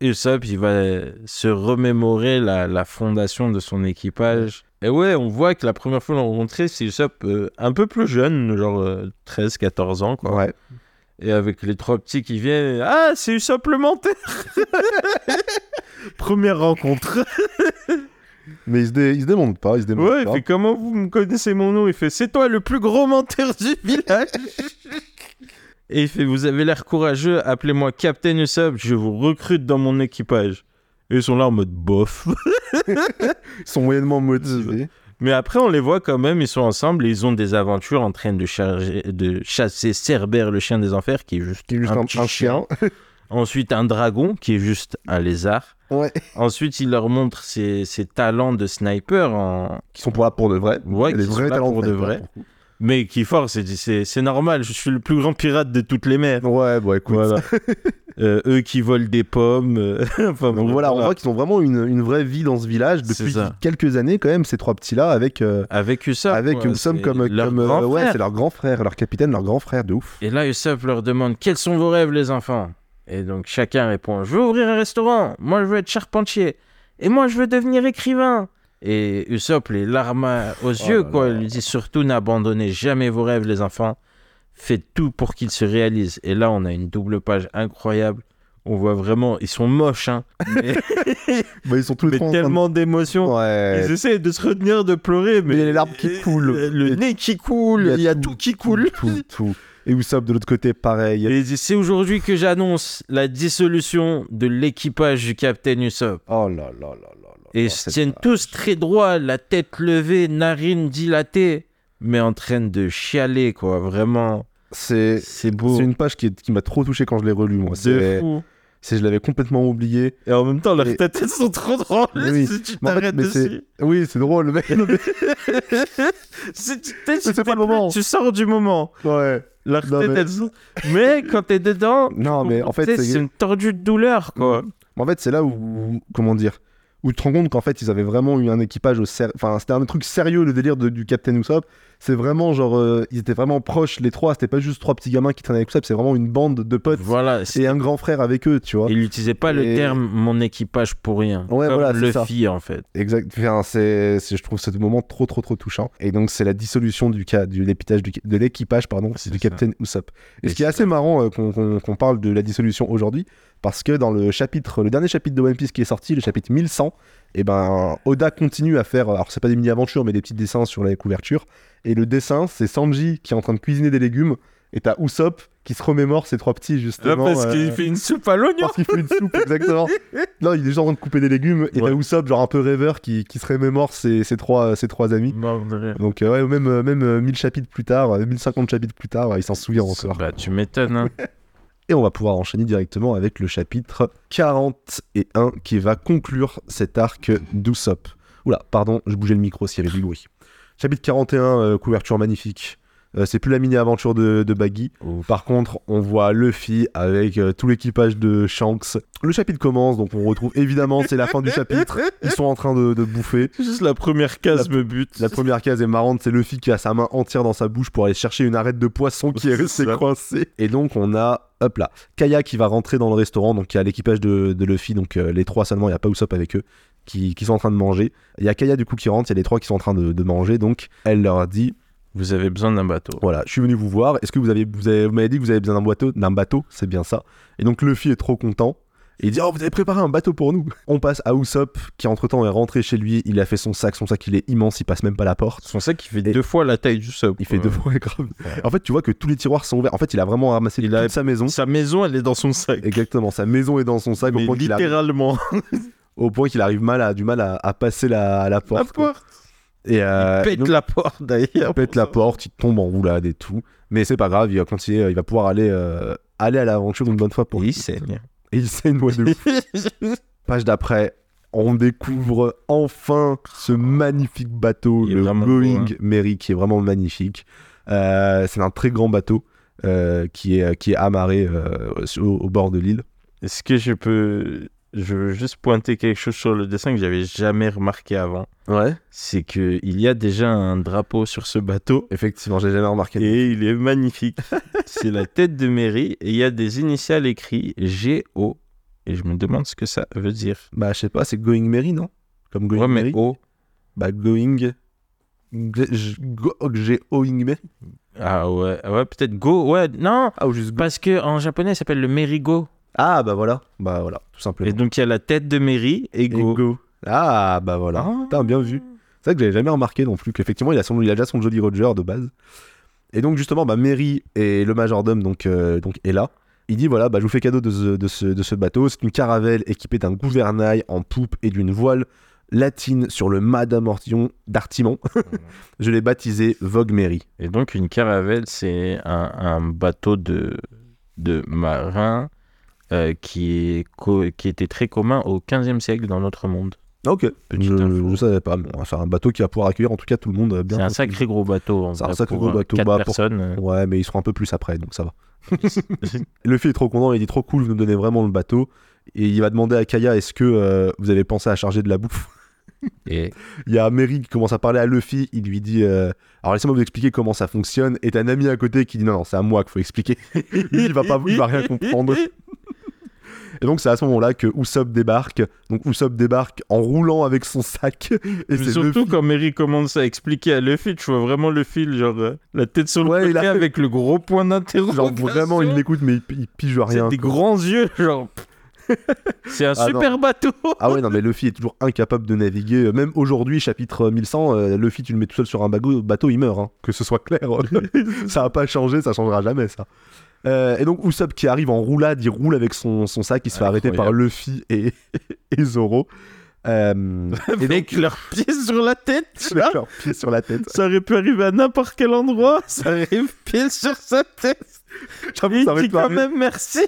Usopp, il va se remémorer la, la fondation de son équipage. Et ouais, on voit que la première fois qu'on l'a rencontré, c'est Usopp euh, un peu plus jeune, genre 13-14 ans, quoi. Ouais. Et avec les trois petits qui viennent, ah, c'est Usopp le menteur Première rencontre. Mais il se, dé- il se démonte pas, il se démonte Ouais, il pas. fait comment vous me connaissez mon nom? Il fait c'est toi le plus gros menteur du village. Et il fait vous avez l'air courageux, appelez-moi Captain Usopp, je vous recrute dans mon équipage. Et ils sont là en mode bof. Ils sont moyennement motivés. Mais après on les voit quand même, ils sont ensemble et ils ont des aventures en train de, charger, de chasser Cerbère le chien des enfers qui est juste, Qui est juste un, petit un chien. Ensuite un dragon qui est juste un lézard. Ouais. Ensuite il leur montre ses, ses talents de sniper en, Qui sont pour là pour de vrai. Ouais, a des qui sont vrais là talents pour de vrai. pour. Mais qui est fort, c'est, c'est, c'est normal, je suis le plus grand pirate de toutes les mers. Ouais, bon, écoute. Voilà. Euh, eux qui volent des pommes. euh, enfin, Donc voilà, on voit qu'ils ont vraiment une, une vraie vie dans ce village depuis quelques années quand même, ces trois petits-là, avec, euh, Avec Usopp. avec quoi, Usopp comme, leur comme euh, grand ouais, frère. c'est leur grand frère, leur capitaine, leur grand frère, de ouf. Et là, Usopp leur demande Quels sont vos rêves, les enfants? Et donc chacun répond Je veux ouvrir un restaurant. Moi, je veux être charpentier. Et moi, je veux devenir écrivain. Et Usopp, les larmes aux yeux, là quoi. Il lui dit Surtout, n'abandonnez jamais vos rêves, les enfants. Faites tout pour qu'ils se réalisent. Et là, on a une double page incroyable. On voit vraiment, ils sont moches, hein. Mais, Bah, ils sont tous les mais tellement d'émotions. Ouais. Ils essaient de se retenir de pleurer, mais Mais il y a les larmes qui coulent. Le nez qui coule, il y a, tout, qui coule. Tout, tout. Et Usopp de l'autre côté, pareil. Et c'est aujourd'hui que j'annonce la dissolution de l'équipage du Capitaine Usopp. Oh là là là là là. Et ils se tiennent tous très droits, la tête levée, narines dilatées, mais en train de chialer, quoi. Vraiment, C'est beau. c'est une page qui, qui m'a trop touché quand je l'ai relu, moi. C'est, fou. C'est- je l'avais complètement oublié. Et en même temps, leurs Et- têtes, sont trop drôles. Oui. Si tu Mais en fait, t'arrêtes mais dessus. Oui, c'est drôle, le mec. Mais- C'est tu- t'es- c'est pas le moment. Tu sors du moment. ouais. Leurs Non, têtes, mais- elles sont... Mais quand t'es dedans, Non, mais en fait, c'est- c'est une tordue de douleur, quoi. En fait, c'est là où, comment dire, où tu te rends compte qu'en fait, ils avaient vraiment eu un équipage au Enfin, c'était un truc sérieux, le délire de- du Captain Usopp. C'est vraiment genre, euh, ils étaient vraiment proches, les trois. C'était pas juste trois petits gamins qui traînaient avec Usopp, c'est vraiment une bande de potes Voilà, c'est- et un grand frère avec eux, tu vois. Il n'utilisait pas le terme mon équipage pour rien. Ouais, comme voilà, c'est ça. En fait. Exact. Enfin, c'est, je trouve ce moment trop, trop, trop touchant. Et donc, c'est la dissolution du cas, du l'épitage du- de l'équipage, pardon, C'est du ça. Captain Usopp. Et Et ce qui est assez marrant euh, qu'on parle de la dissolution aujourd'hui, parce que dans le chapitre, le dernier chapitre de One Piece qui est sorti, le chapitre 1100, et ben Oda continue à faire, alors c'est pas des mini-aventures, mais des petits dessins sur les couvertures. Et le dessin, c'est Sanji qui est en train de cuisiner des légumes, et t'as Usopp qui se remémore ses trois petits Là, justement. parce euh, qu'il fait une soupe à l'oignon. parce qu'il fait une soupe, exactement. Non, il est déjà en train de couper des légumes, et Ouais. t'as Usopp, genre un peu rêveur, qui, qui se remémore ses, ses trois, ses trois amis. Rire. Donc, euh, ouais, même, euh, même euh, 1000 chapitres plus tard, euh, 1050 chapitres plus tard, euh, il s'en souvient encore. Bah, tu m'étonnes. Hein. Et on va pouvoir enchaîner directement avec le chapitre 41 qui va conclure cet arc d'Usopp. Oula, pardon, je bougeais le micro s'il y avait du bruit. Chapitre 41, euh, couverture magnifique. Euh, c'est plus la mini-aventure de, de Baggy. Ouf. Par contre, on voit Luffy avec euh, tout l'équipage de Shanks. Le chapitre commence, donc on retrouve évidemment, c'est la fin du chapitre. Ils sont en train de, de bouffer. Juste la première case La- me bute. La première case est marrante, c'est Luffy qui a sa main entière dans sa bouche pour aller chercher une arête de poisson qui est restée coincée. Et donc on a, hop là, Kaya qui va rentrer dans le restaurant, donc il y a l'équipage de, de Luffy, donc euh, les trois seulement, il n'y a pas Usopp avec eux, qui, qui sont en train de manger. Il y a Kaya du coup qui rentre, il y a les trois qui sont en train de, de manger, donc elle leur dit, Vous avez besoin d'un bateau. voilà, je suis venu vous voir, est-ce que vous avez, vous avez, vous m'avez dit que vous avez besoin d'un bateau, d'un bateau, c'est bien ça. Et donc Luffy est trop content. Et il dit Oh, vous avez préparé un bateau pour nous On passe à Usopp, qui entre-temps est rentré chez lui. Il a fait son sac. Son sac, il est immense. Il passe même pas la porte. Pour ça qu'il fait Et- deux fois la taille du sub. Il fait deux fois grave. En fait, tu vois que tous les tiroirs sont ouverts. En fait, il a vraiment ramassé Il toute a- sa maison. Sa maison, elle est dans son sac. Exactement, sa maison est dans son sac au Mais point qu'il arrive, littéralement. au point qu'il arrive mal à, du mal à, à passer la, la La porte. quoi. porte. Et euh, il pète donc, la porte d'ailleurs. il pète la porte, il tombe en roulade et tout. Mais c'est pas grave, il va continuer, il va pouvoir aller, euh, aller à l'aventure une bonne fois pour Et il saigne. Et il saigne ouais, de. Page d'après, on découvre enfin ce magnifique bateau, le vraiment beau, hein. Mary, qui est vraiment magnifique. Euh, c'est un très grand bateau euh, qui, est, qui est amarré euh, au bord de l'île. Est-ce que je peux. Je veux juste pointer quelque chose sur le dessin que j'avais jamais remarqué avant. Ouais. C'est qu'il y a déjà un drapeau sur ce bateau. Effectivement, j'ai jamais remarqué. Et il est magnifique. c'est la tête de Mary et il y a des initiales écrites G-O. Et je me demande ce que ça veut dire. Bah, je sais pas, c'est Going Mary, non? Comme Going ouais, mais Mary O. Bah, Going. Going Mary Ah ouais, ouais peut-être Go. Ouais, non. Ah, ou juste Go. Parce que en japonais, ça s'appelle le Merigo. Ah, bah voilà. Bah voilà, tout simplement. Et donc il y a la tête de Mary et Et Go. Go. Ah, bah voilà. Ah. Putain, bien vu. C'est vrai que j'avais jamais remarqué non plus qu'effectivement il a, son, il a déjà son Jolly Roger de base. Et donc justement, bah, Mary et le majordome donc, euh, donc est là. Il dit voilà, bah, je vous fais cadeau de ce, de ce, de ce bateau. C'est une caravelle équipée d'un gouvernail en poupe et d'une voile latine sur le mât d'Artimon. je l'ai baptisé Vogue Mary. Et donc une caravelle, c'est un, un bateau de, de marins euh, qui, est co- qui était très commun au 15e siècle dans notre monde. Ok, Petite je, je savais pas. Bon, c'est un bateau qui va pouvoir accueillir en tout cas tout le monde euh, bien. C'est un sacré gros bateau. en C'est un sacré gros bateau. Bah, pour- personnes. euh. Ouais, mais ils seront un peu plus après, donc ça va. Le fils est trop content, il dit trop cool, vous nous donnez vraiment le bateau. Et il va demander à Kaya est-ce que euh, vous avez pensé à charger de la bouffe Et Il y a Mary qui commence à parler à Luffy, il lui dit euh, Alors laissez-moi vous expliquer comment ça fonctionne. Et t'as un ami à côté qui dit Non, non, c'est à moi qu'il faut expliquer. il va pas, il va rien comprendre. Et donc c'est à ce moment-là que Usopp débarque. Donc Usopp débarque en roulant avec son sac. Et c'est surtout Luffy. quand Mary commence à expliquer à Luffy, tu vois vraiment Luffy, genre euh, la tête sur le Ouais, il côté a- avec le gros point Genre d'interrogation. vraiment, il l'écoute, mais il, il pige rien. Des quoi. grands yeux, genre. C'est un Ah, super bateau. Ah ouais, non, mais Luffy est toujours incapable de naviguer. Même aujourd'hui, chapitre 1100, euh, Luffy, tu le mets tout seul sur un bateau, bateau il meurt. hein. Que ce soit clair. ça a pas changé, ça changera jamais, ça. Euh, et donc, Usopp qui arrive en roulade, il roule avec son, son sac, il se fait arrêter par. Luffy et, et Zoro. Euh, et Avec leurs pieds sur la tête. tu vois. avec leurs pieds sur la tête. Ça aurait pu arriver à n'importe quel endroit. Ça arrive pile sur sa tête. J'avoue, ça aurait pu quand arriver. même merci.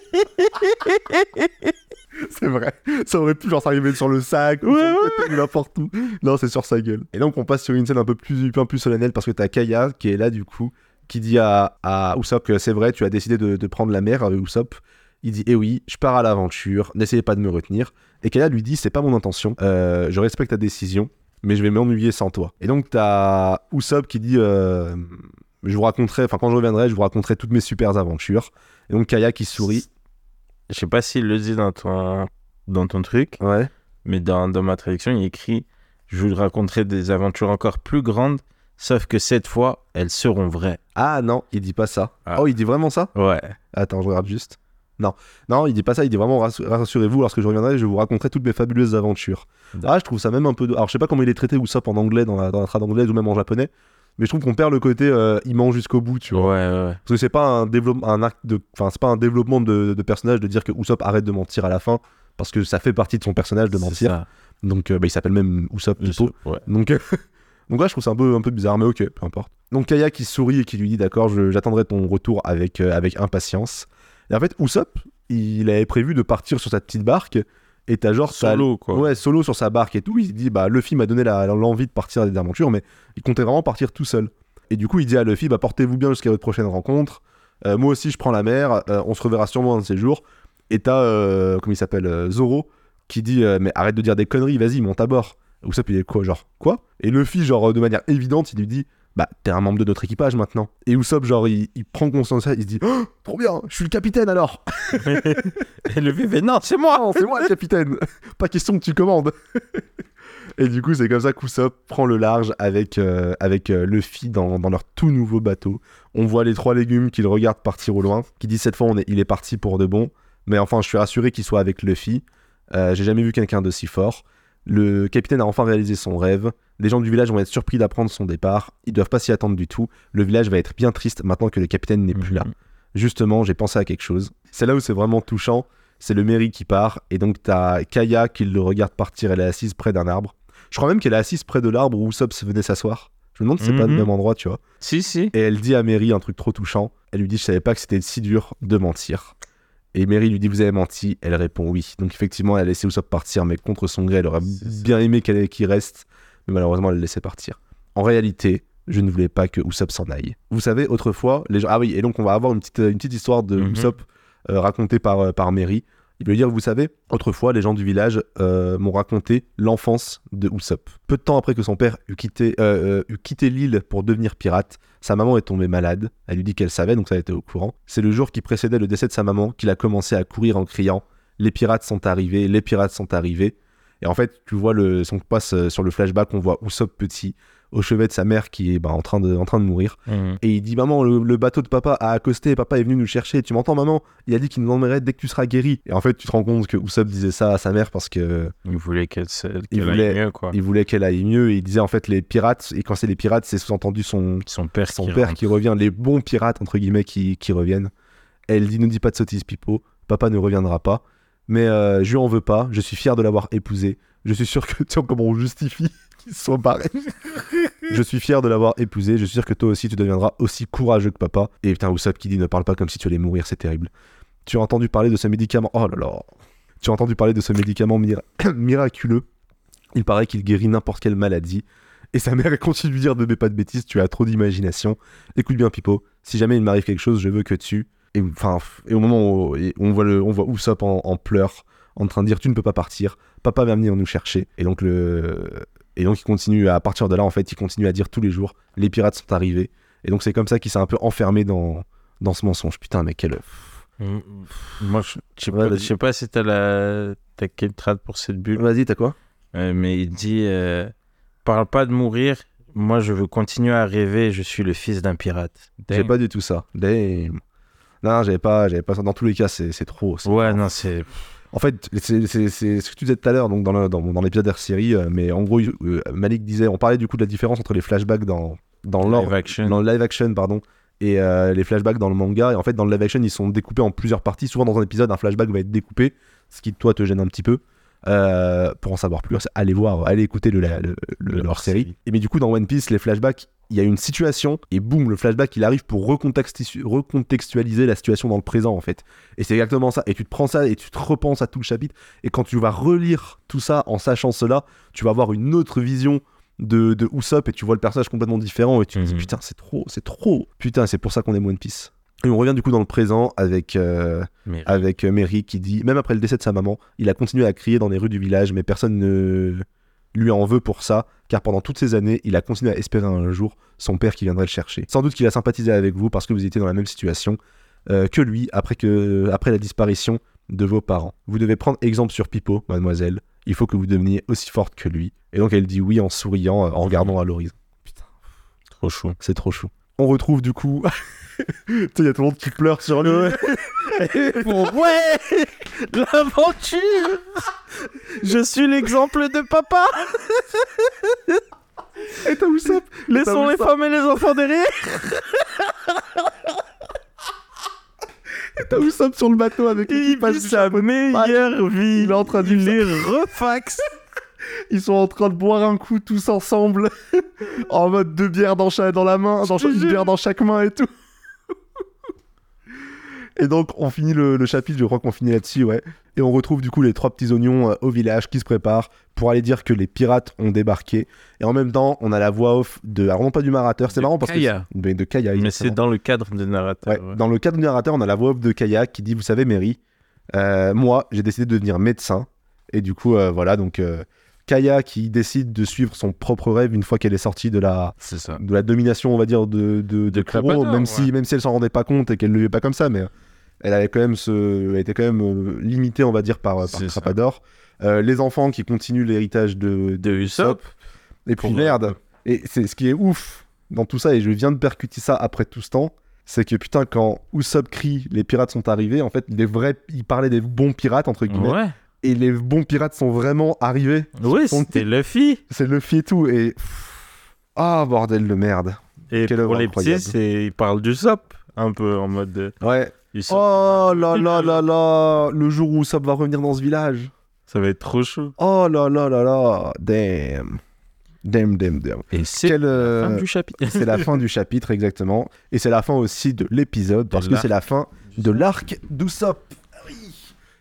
C'est vrai. Ça aurait pu genre s'arriver sur le sac, ou Ouais, ou n'importe où. Non, c'est sur sa gueule. Et donc on passe sur une scène un peu plus, un peu plus solennelle parce que t'as Kaya qui est là du coup, qui dit à, à Usopp que c'est vrai, tu as décidé de, de prendre la mer avec Usopp. Il dit, eh oui, je pars à l'aventure, n'essayez pas de me retenir. Et Kaya lui dit, c'est pas mon intention, euh, je respecte ta décision, mais je vais m'ennuyer sans toi. Et donc t'as Usopp qui dit, euh, je vous raconterai, enfin quand je reviendrai, je vous raconterai toutes mes super aventures. Et donc Kaya qui sourit. Je sais pas s'il le dit dans ton, dans ton truc, Ouais. mais dans, dans ma traduction, il écrit Je vous raconterai des aventures encore plus grandes, sauf que cette fois, elles seront vraies. Ah non, il dit pas ça. Ah. Oh, il dit vraiment ça? Ouais. Attends, je regarde juste. Non, non, il dit pas ça, il dit vraiment rassu- rassurez-vous, lorsque je reviendrai, je vous raconterai toutes mes fabuleuses aventures. Ah, je trouve ça même un peu. Alors, je sais pas comment il est traité Usopp en anglais, dans la, dans la trad anglaise ou même en japonais, mais je trouve qu'on perd le côté euh, il ment jusqu'au bout, tu Ouais, vois. ouais. Parce que c'est pas un développement, un de. Enfin, c'est pas un développement de, de personnage de dire que Usopp arrête de mentir à la fin, parce que ça fait partie de son personnage de mentir. ça. Donc, euh, bah, il s'appelle même Usopp sais- ouais. Donc, euh, donc là, je trouve ça un peu, un peu bizarre, mais ok, peu importe. Donc Kaya qui sourit et qui lui dit d'accord, j'attendrai ton retour avec, euh, avec impatience. Et en fait, Usopp, il avait prévu de partir sur sa petite barque et t'as genre Solo, quoi. Ouais, solo sur sa barque et tout. Il dit bah Luffy m'a donné l'envie de partir à des aventures, mais il comptait vraiment partir tout seul. Et du coup, il dit à Luffy bah portez-vous bien jusqu'à votre prochaine rencontre. Euh, moi aussi, je prends la mer. euh, on se reverra sûrement un de ces jours. Et t'as comment il s'appelle Zoro qui dit mais arrête de dire des conneries, vas-y monte à bord. Usopp il est quoi genre quoi Et Luffy genre de manière évidente il lui dit bah t'es un membre de notre équipage maintenant. Et Usopp genre il, il prend conscience de ça, il se dit Oh, trop bien, je suis le capitaine alors. Et le fait non, c'est moi. C'est moi le capitaine. Pas question que tu commandes. Et du coup, c'est comme ça qu'Usopp prend le large avec, euh, avec euh, Luffy dans, dans leur tout nouveau bateau. On voit les trois légumes qui le regardent partir au loin, qui disent cette fois on est, il est parti pour de bon. Mais enfin, je suis rassuré qu'il soit avec Luffy. Euh, J'ai jamais vu quelqu'un de si fort. Le capitaine a enfin réalisé son rêve. Les gens du village vont être surpris d'apprendre son départ. Ils doivent pas s'y attendre du tout. Le village va être bien triste maintenant que le capitaine n'est plus là. Mhm. Justement, j'ai pensé à quelque chose. C'est là où c'est vraiment touchant. C'est le Mary qui part. Et donc, t'as Kaya qui le regarde partir. Elle est assise près d'un arbre. Je crois même qu'elle est assise près de l'arbre où Usopp venait s'asseoir. Je me demande si c'est pas le Mhm. même endroit, tu vois. Si, si. Et elle dit à Mary un truc trop touchant. Elle lui dit Je savais pas que c'était si dur de mentir. Et Mary lui dit Vous avez menti Elle répond oui. Donc, effectivement, elle a laissé Usopp partir, mais contre son gré, elle aurait bien aimé qu'elle- qu'il reste. Mais malheureusement, elle le laissait partir. En réalité, je ne voulais pas que Usopp s'en aille. Vous savez, autrefois, les gens. Ah oui, et donc on va avoir une petite, une petite histoire de. Usopp euh, racontée par, euh, par Mary. Il veut dire, vous savez, autrefois, les gens du village euh, m'ont raconté l'enfance de Usopp. Peu de temps après que son père eut quitté, euh, quitté l'île pour devenir pirate, sa maman est tombée malade. Elle lui dit qu'elle savait, donc ça a été au courant. C'est le jour qui précédait le décès de sa maman qu'il a commencé à courir en criant Les pirates sont arrivés, les pirates sont arrivés. Et en fait, tu vois, le, si on passe euh, sur le flashback, on voit Usopp petit au chevet de sa mère qui est bah, en, train de, en train de mourir. Mhm. Et il dit Maman, le, le bateau de papa a accosté, papa est venu nous chercher. Tu m'entends, maman? Il a dit qu'il nous emmènerait dès que tu seras guéri. Et en fait, tu te rends compte que Usopp disait ça à sa mère parce que Il voulait qu'elle aille voulait- mieux, quoi. il voulait qu'elle aille mieux. Et il disait en fait les pirates, et quand c'est les pirates, c'est sous-entendu son, Son père son qui père rentre. qui revient, les bons pirates, entre guillemets, qui, qui reviennent. Elle dit Ne dis pas de sottises, Pipo, papa ne reviendra pas. Mais euh, je lui en veux pas, je suis fier de l'avoir épousé. Je suis sûr que, tu vois comment on justifie qu'ils se soient barrés. je suis fier de l'avoir épousé, je suis sûr que toi aussi tu deviendras aussi courageux que papa. Et putain, Usopp qui dit Ne parle pas comme si tu allais mourir, c'est terrible. Tu as entendu parler de ce médicament. Oh là là. Tu as entendu parler de ce médicament mira- miraculeux Il paraît qu'il guérit n'importe quelle maladie. Et sa mère continue de dire ne mets pas de bêtises, tu as trop d'imagination. Écoute bien Pipo, si jamais il m'arrive quelque chose, je veux que tu... Et, au moment où on voit, le, en, en pleurs, en train de dire tu ne peux pas partir, papa va venir nous chercher. Et donc, le... et donc il continue, à partir de là, en fait, il continue à dire tous les jours, les pirates sont arrivés. Et donc c'est comme ça qu'il s'est un peu enfermé dans, dans ce mensonge. Putain, mais quel... Mm. Moi, je sais Ouais, pas, sais pas si t'as la... T'as quelle trad pour cette bulle. Vas-y, t'as quoi? Euh, mais il dit euh, Parle pas de mourir, moi je veux continuer à rêver, je suis le fils d'un pirate. J'ai pas du tout ça. Damn. Non, j'avais pas, j'avais pas ça. Dans tous les cas, c'est c'est trop. Ouais, non, c'est. En fait, c'est ce que tu disais tout à l'heure, donc dans dans, l'épisode Air série, euh, mais en gros, euh, Malik disait, on parlait du coup de la différence entre les flashbacks dans dans l'or- Live action. dans le live action, pardon, et euh, les flashbacks dans le manga. Et en fait, dans le live action, ils sont découpés en plusieurs parties. Souvent, dans un épisode, un flashback va être découpé, ce qui toi te gêne un petit peu. Euh, pour en savoir plus, allez voir, allez écouter le, le, le- Le leur série. hors-série. Et mais du coup, dans One Piece, les flashbacks, il y a une situation et boum, le flashback il arrive pour recontextu- recontextualiser la situation dans le présent en fait. Et c'est exactement ça. Et tu te prends ça et tu te repenses à tout le chapitre. Et quand tu vas relire tout ça en sachant cela, tu vas avoir une autre vision de, de Usopp et tu vois le personnage complètement différent et tu te dis Mhm. putain c'est trop, c'est trop. Putain c'est pour ça qu'on aime One Piece. Et on revient du coup dans le présent avec, euh, avec euh, Mary qui dit, même après le décès de sa maman, il a continué à crier dans les rues du village, mais personne ne lui en veut pour ça, car pendant toutes ces années, il a continué à espérer un jour son père qui viendrait le chercher. Sans doute qu'il a sympathisé avec vous parce que vous étiez dans la même situation euh, que lui après, que, après la disparition de vos parents. Vous devez prendre exemple sur Pipo, mademoiselle. Il faut que vous deveniez aussi forte que lui. Et donc elle dit oui en souriant, euh, en regardant à l'horizon. trop chou. C'est trop chou. On retrouve du coup... il y a tout le monde qui pleure sur lui. ouais L'aventure. Je suis l'exemple de papa. Et t'as Usopp Laissons vu les ça femmes et les enfants derrière. T'as Usopp sur le bateau avec Il du sa meilleure vie. Il est en train de est refax Ils sont en train de boire un coup tous ensemble, en mode deux bières dans, dans la main, dans une bière dans chaque main et tout. Et donc on finit le, le chapitre, je crois qu'on finit là-dessus, ouais. Et on retrouve du coup les trois petits oignons euh, au village qui se préparent pour aller dire que les pirates ont débarqué. Et en même temps, on a la voix off de, alors non pas du narrateur, c'est marrant parce Kaya. que mais de Kaya. Mais c'est dans le cadre de narrateur. Ouais, ouais. Dans le cadre du narrateur, on a la voix off de Kaya qui dit Vous savez, Mary, euh, moi, j'ai décidé de devenir médecin. Et du coup, euh, voilà, donc Kaya qui décide de suivre son propre rêve une fois qu'elle est sortie de la, de la domination, on va dire, de, de, de De Kuro, Clapper, même, ouais. si, même si elle s'en rendait pas compte et qu'elle ne le vivait pas comme ça, mais elle avait quand même ce, elle était quand même euh, limitée, on va dire, par, par C'est ça. Trapador. Euh, les enfants qui continuent l'héritage de, De Usopp. et puis merde. Et c'est ce qui est ouf dans tout ça, et je viens de percuter ça après tout ce temps, c'est que putain, quand Usopp crie les pirates sont arrivés, en fait, les vrais, il parlait des bons pirates, entre guillemets, Ouais. et les bons pirates sont vraiment arrivés. Oui, c'était Luffy. C'est Luffy et tout, et. Ah, bordel de merde. Et Quelle pour les incroyable. petits, il parle du. Un peu en mode. euh, Ouais. Oh là là là là, le jour où Usopp va revenir dans ce village. Ça va être trop chaud. Oh là là là là, damn. Damn, damn, damn. Et c'est Quel, la euh, fin du chapitre. C'est la fin du chapitre, exactement. Et c'est la fin aussi de l'épisode, parce que c'est la fin de l'arc d'Usopp.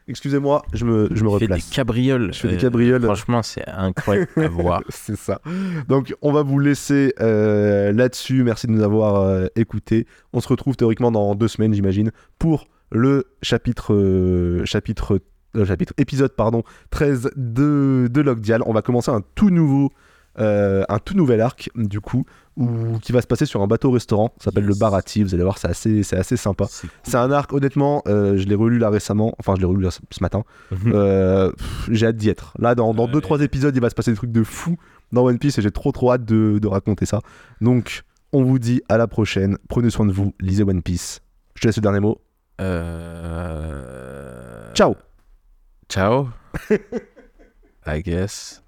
Excusez-moi, je me, je me Il fait des replace. cabrioles. Je fais des Euh, cabrioles. Franchement, c'est incroyable à voir. c'est ça. Donc, on va vous laisser euh, là-dessus. Merci de nous avoir euh, écoutés. On se retrouve théoriquement dans deux semaines, j'imagine, pour le chapitre, euh, chapitre, chapitre, épisode, pardon, 13 de, de Logdial. On va commencer un tout nouveau, euh, un tout nouvel arc, du coup, où, qui va se passer sur un bateau-restaurant. Ça s'appelle Yes. le Barati. Vous allez voir, c'est assez, c'est assez sympa. C'est cool. C'est un arc, honnêtement, euh, je l'ai relu là récemment, enfin je l'ai relu là ce matin. Euh, pff, j'ai hâte d'y être. Là, dans 2 Ouais. trois épisodes, il va se passer des trucs de fou dans One Piece et j'ai trop trop hâte de, de raconter ça. Donc, on vous dit à la prochaine. Prenez soin de vous, lisez One Piece. Je te laisse le dernier mot. Euh... Ciao Ciao. I guess.